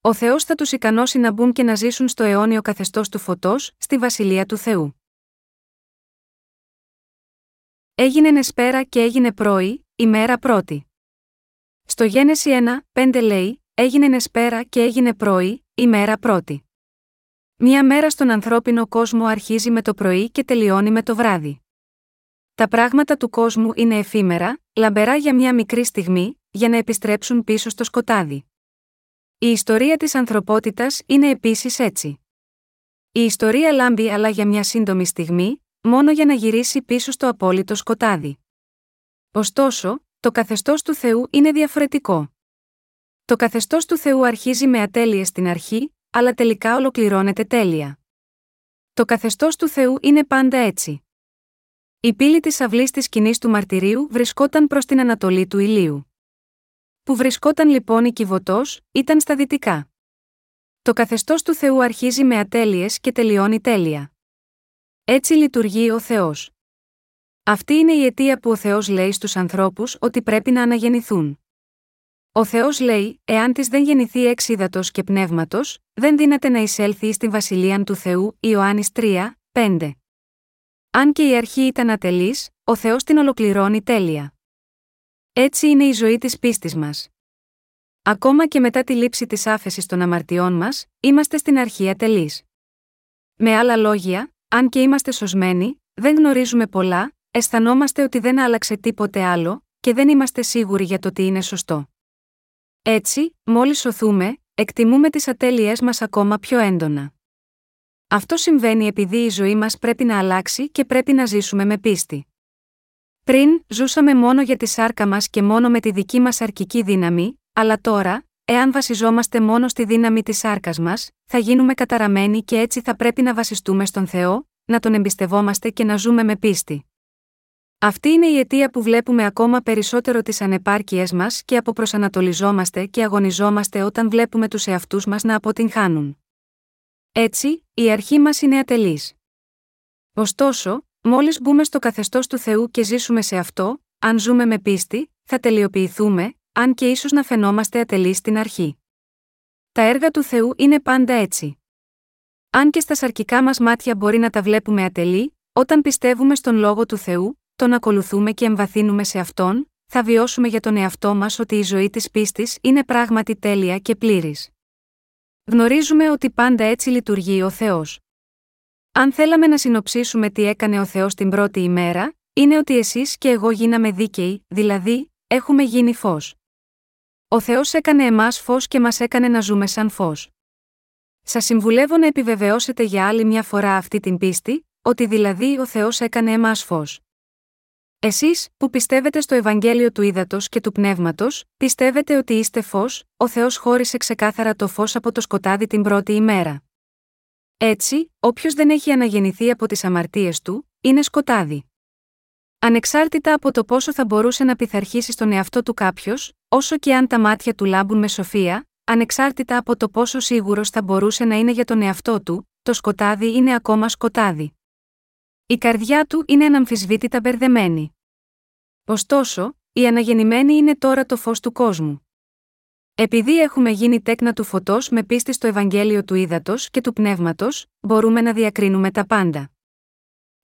Ο Θεός θα τους ικανώσει να μπουν και να ζήσουν στο αιώνιο καθεστώς του φωτός, στη βασιλεία του Θεού. Έγινε νεσπέρα και έγινε πρωί, ημέρα πρώτη. Στο Γένεση 1, 5 λέει: Έγινε νεσπέρα και έγινε πρωί, ημέρα πρώτη. Μία μέρα στον ανθρώπινο κόσμο αρχίζει με το πρωί και τελειώνει με το βράδυ. Τα πράγματα του κόσμου είναι εφήμερα, λαμπερά για μια μικρή στιγμή, για να επιστρέψουν πίσω στο σκοτάδι. Η ιστορία της ανθρωπότητας είναι επίσης έτσι. Η ιστορία λάμπει αλλά για μια σύντομη στιγμή, μόνο για να γυρίσει πίσω στο απόλυτο σκοτάδι. Ωστόσο, το καθεστώς του Θεού είναι διαφορετικό. Το καθεστώς του Θεού αρχίζει με ατέλειες στην αρχή, αλλά τελικά ολοκληρώνεται τέλεια. Το καθεστώς του Θεού είναι πάντα έτσι. Η πύλη της αυλής της σκηνής του μαρτυρίου βρισκόταν προς την ανατολή του ηλίου. Που βρισκόταν λοιπόν η κυβωτός, ήταν στα δυτικά. Το καθεστώς του Θεού αρχίζει με ατέλειες και τελειώνει τέλεια. Έτσι λειτουργεί ο Θεός. Αυτή είναι η αιτία που ο Θεός λέει στους ανθρώπους ότι πρέπει να αναγεννηθούν. Ο Θεός λέει: Εάν της δεν γεννηθεί εξ και πνεύματος, δεν δύναται να εισέλθει στην βασιλεία του Θεού, Ιωάννης 3, 5. Αν και η αρχή ήταν ατελής, ο Θεός την ολοκληρώνει τέλεια. Έτσι είναι η ζωή της πίστης μας. Ακόμα και μετά τη λήψη της άφεσης των αμαρτιών μας, είμαστε στην αρχή ατελείς. Με άλλα λόγια, αν και είμαστε σωσμένοι, δεν γνωρίζουμε πολλά, αισθανόμαστε ότι δεν άλλαξε τίποτε άλλο, και δεν είμαστε σίγουροι για το τι είναι σωστό. Έτσι, μόλις σωθούμε, εκτιμούμε τις ατέλειές μας ακόμα πιο έντονα. Αυτό συμβαίνει επειδή η ζωή μας πρέπει να αλλάξει και πρέπει να ζήσουμε με πίστη. Πριν, ζούσαμε μόνο για τη σάρκα μας και μόνο με τη δική μας αρκική δύναμη, αλλά τώρα, εάν βασιζόμαστε μόνο στη δύναμη της σάρκας μας, θα γίνουμε καταραμένοι και έτσι θα πρέπει να βασιστούμε στον Θεό, να τον εμπιστευόμαστε και να ζούμε με πίστη. Αυτή είναι η αιτία που βλέπουμε ακόμα περισσότερο τις ανεπάρκειές μας και αποπροσανατολιζόμαστε και αγωνιζόμαστε όταν βλέπουμε τους εαυτούς μας να αποτυγχάνουν. Έτσι, η αρχή μας είναι ατελής. Ωστόσο, μόλις μπούμε στο καθεστώς του Θεού και ζήσουμε σε αυτό, αν ζούμε με πίστη, θα τελειοποιηθούμε, αν και ίσως να φαινόμαστε ατελείς στην αρχή. Τα έργα του Θεού είναι πάντα έτσι. Αν και στα σαρκικά μας μάτια μπορεί να τα βλέπουμε ατελεί, όταν πιστεύουμε στον λόγο του Θεού, τον ακολουθούμε και εμβαθύνουμε σε αυτόν, θα βιώσουμε για τον εαυτό μας ότι η ζωή της πίστης είναι πράγματι τέλεια και πλήρης. Γνωρίζουμε ότι πάντα έτσι λειτουργεί ο Θεός. Αν θέλαμε να συνοψίσουμε τι έκανε ο Θεός την πρώτη ημέρα, είναι ότι εσείς και εγώ γίναμε δίκαιοι, δηλαδή, έχουμε γίνει φως. Ο Θεός έκανε εμάς φως και μας έκανε να ζούμε σαν φως. Σας συμβουλεύω να επιβεβαιώσετε για άλλη μια φορά αυτή την πίστη, ότι δηλαδή ο Θεός έκανε εμάς φως. Εσείς, που πιστεύετε στο Ευαγγέλιο του Ήδατος και του Πνεύματος, πιστεύετε ότι είστε φως, ο Θεός χώρισε ξεκάθαρα το φως από το σκοτάδι την πρώτη ημέρα. Έτσι, όποιος δεν έχει αναγεννηθεί από τις αμαρτίες του, είναι σκοτάδι. Ανεξάρτητα από το πόσο θα μπορούσε να πειθαρχήσει στον εαυτό του κάποιος, όσο και αν τα μάτια του λάμπουν με σοφία, ανεξάρτητα από το πόσο σίγουρος θα μπορούσε να είναι για τον εαυτό του, το σκοτάδι είναι ακόμα σκοτάδι. Η καρδιά του είναι αναμφισβήτητα μπερδεμένη. Ωστόσο, η αναγεννημένη είναι τώρα το φως του κόσμου. Επειδή έχουμε γίνει τέκνα του φωτός με πίστη στο Ευαγγέλιο του Ήδατος και του Πνεύματος, μπορούμε να διακρίνουμε τα πάντα.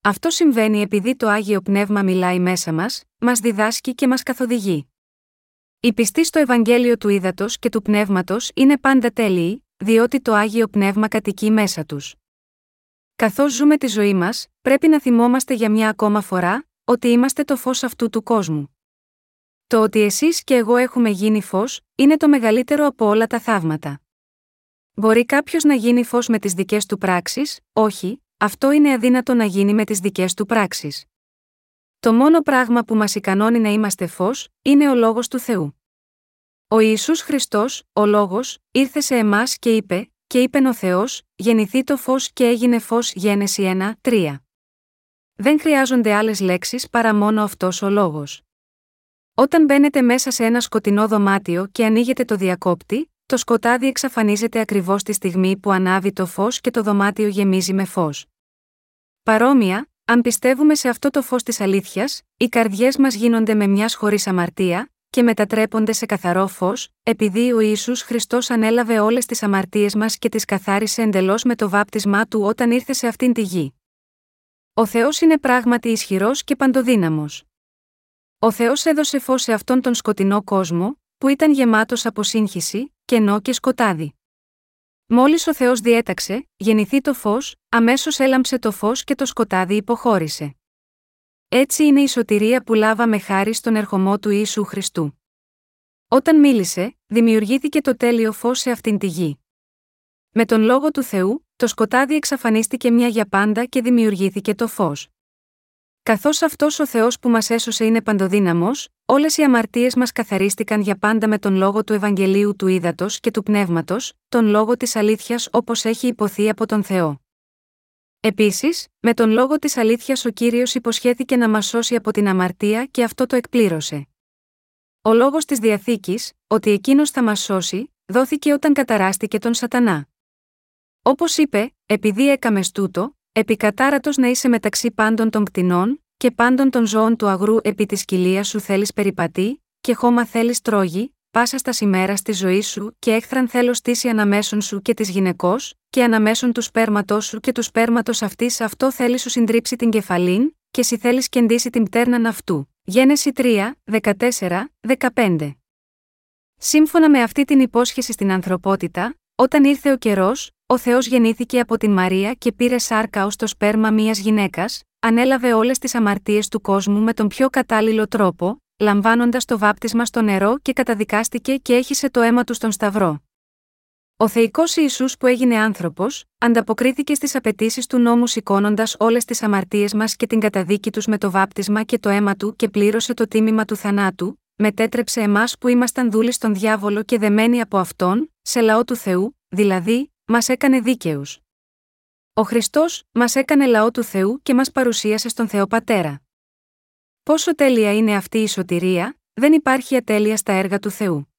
Αυτό συμβαίνει επειδή το Άγιο Πνεύμα μιλάει μέσα μας, μας διδάσκει και μας καθοδηγεί. Η πιστή στο Ευαγγέλιο του Ήδατος και του Πνεύματος είναι πάντα τέλειοι, διότι το Άγιο Πνεύμα κατοικεί μέσα τους. Καθώς ζούμε τη ζωή μας, πρέπει να θυμόμαστε για μια ακόμα φορά, ότι είμαστε το φως αυτού του κόσμου. Το ότι εσείς και εγώ έχουμε γίνει φως, είναι το μεγαλύτερο από όλα τα θαύματα. Μπορεί κάποιος να γίνει φως με τις δικές του πράξεις, όχι, αυτό είναι αδύνατο να γίνει με τις δικές του πράξεις. Το μόνο πράγμα που μας ικανώνει να είμαστε φως, είναι ο λόγος του Θεού. Ο Ιησούς Χριστός, ο λόγος, ήρθε σε εμάς και είπε: Και είπε ο Θεός, γεννηθεί το φως και έγινε φως Γένεση 1, 3. Δεν χρειάζονται άλλες λέξεις παρά μόνο αυτός ο λόγος. Όταν μπαίνετε μέσα σε ένα σκοτεινό δωμάτιο και ανοίγετε το διακόπτη, το σκοτάδι εξαφανίζεται ακριβώς τη στιγμή που ανάβει το φως και το δωμάτιο γεμίζει με φως. Παρόμοια, αν πιστεύουμε σε αυτό το φως της αλήθειας, οι καρδιές μας γίνονται με μιας χωρίς αμαρτία, και μετατρέπονται σε καθαρό φως, επειδή ο Ιησούς Χριστός ανέλαβε όλες τις αμαρτίες μας και τις καθάρισε εντελώς με το βάπτισμά του όταν ήρθε σε αυτήν τη γη. Ο Θεός είναι πράγματι ισχυρός και παντοδύναμος. Ο Θεός έδωσε φως σε αυτόν τον σκοτεινό κόσμο, που ήταν γεμάτος από σύγχυση, κενό και σκοτάδι. Μόλις ο Θεός διέταξε, γεννηθεί το φως, αμέσως έλαμψε το φως και το σκοτάδι υποχώρησε. Έτσι είναι η σωτηρία που λάβαμε χάρη στον ερχομό του Ιησού Χριστού. Όταν μίλησε, δημιουργήθηκε το τέλειο φως σε αυτήν τη γη. Με τον λόγο του Θεού, το σκοτάδι εξαφανίστηκε μια για πάντα και δημιουργήθηκε το φως. Καθώς αυτός ο Θεός που μας έσωσε είναι παντοδύναμος, όλες οι αμαρτίες μας καθαρίστηκαν για πάντα με τον λόγο του Ευαγγελίου του Ήδατος και του Πνεύματος, τον λόγο της αλήθειας όπως έχει υποθεί από τον Θεό. Επίσης, με τον λόγο της αλήθειας ο κύριος υποσχέθηκε να μας σώσει από την αμαρτία και αυτό το εκπλήρωσε. Ο λόγος της διαθήκης, ότι εκείνος θα μας σώσει, δόθηκε όταν καταράστηκε τον Σατανά. Όπως είπε, επειδή έκαμε τούτο, επικατάρατο να είσαι μεταξύ πάντων των κτηνών, και πάντων των ζώων του αγρού επί της κοιλίας σου θέλεις περιπατή, και χώμα θέλεις τρώγει, πάσα στα ημέρα τη ζωή σου, και έχθραν θέλω στήσει αναμέσων σου και της γυναικός, και αναμέσων του σπέρματός σου και του σπέρματος αυτής αυτό θέλεις σου συντρίψει την κεφαλήν, και si θέλεις κεντήσει την πτέρναν αυτού. Γένεση 3, 14, 15. Σύμφωνα με αυτή την υπόσχεση στην ανθρωπότητα, όταν ήρθε ο καιρός, ο Θεός γεννήθηκε από την Μαρία και πήρε σάρκα ως το σπέρμα μια γυναίκας, ανέλαβε όλες τις αμαρτίες του κόσμου με τον πιο κατάλληλο τρόπο, λαμβάνοντας το βάπτισμα στο νερό και καταδικάστηκε και έχισε το αίμα του στον Σταυρό. Ο θεϊκός Ισού που έγινε άνθρωπος, ανταποκρίθηκε στις απαιτήσεις του νόμου σηκώνοντας όλες τις αμαρτίες μας και την καταδίκη τους με το βάπτισμα και το αίμα του και πλήρωσε το τίμημα του θανάτου, μετέτρεψε εμάς που ήμασταν δούλοι στον διάβολο και δεμένοι από αυτόν, σε λαό του Θεού, δηλαδή, μας έκανε δίκαιους. Ο Χριστός μας έκανε λαό του Θεού και μας παρουσίασε στον Θεό Πατέρα. Πόσο τέλεια είναι αυτή η σωτηρία, δεν υπάρχει ατέλεια στα έργα του Θεού.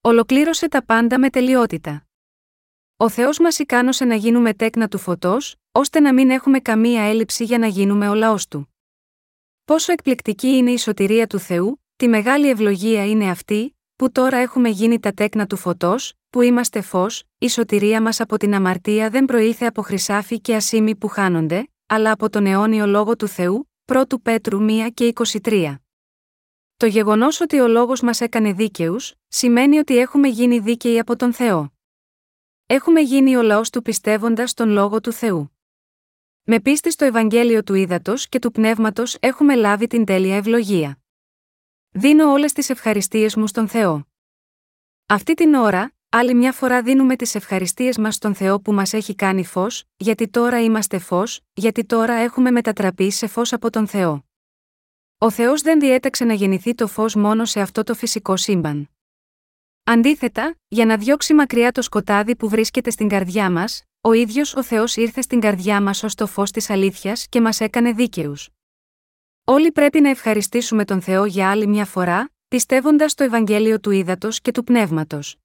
Ολοκλήρωσε τα πάντα με τελειότητα. Ο Θεός μας ικάνωσε να γίνουμε τέκνα του φωτός, ώστε να μην έχουμε καμία έλλειψη για να γίνουμε ο λαός του. Πόσο εκπληκτική είναι η σωτηρία του Θεού, τη μεγάλη ευλογία είναι αυτή, που τώρα έχουμε γίνει τα τέκνα του φωτός, που είμαστε φως, η σωτηρία μας από την αμαρτία δεν προήλθε από χρυσάφι και ασήμι που χάνονται, αλλά από τον αιώνιο λόγο του Θεού, 1 Πέτρου 1 και 23. Το γεγονός ότι ο λόγος μας έκανε δίκαιους, σημαίνει ότι έχουμε γίνει δίκαιοι από τον Θεό. Έχουμε γίνει ο λαός του πιστεύοντας τον λόγο του Θεού. Με πίστη στο Ευαγγέλιο του Ήδατος και του Πνεύματος έχουμε λάβει την τέλεια ευλογία. Δίνω όλες τις ευχαριστίες μου στον Θεό. Αυτή την ώρα, άλλη μια φορά δίνουμε τις ευχαριστίες μας στον Θεό που μας έχει κάνει φως, γιατί τώρα είμαστε φως, γιατί τώρα έχουμε μετατραπεί σε φως από τον Θεό. Ο Θεός δεν διέταξε να γεννηθεί το φως μόνο σε αυτό το φυσικό σύμπαν. Αντίθετα, για να διώξει μακριά το σκοτάδι που βρίσκεται στην καρδιά μας, ο ίδιος ο Θεός ήρθε στην καρδιά μας ως το φως της αλήθειας και μας έκανε δίκαιους. Όλοι πρέπει να ευχαριστήσουμε τον Θεό για άλλη μια φορά, πιστεύοντας το Ευαγγέλιο του Ήδατος και του Πνεύματος.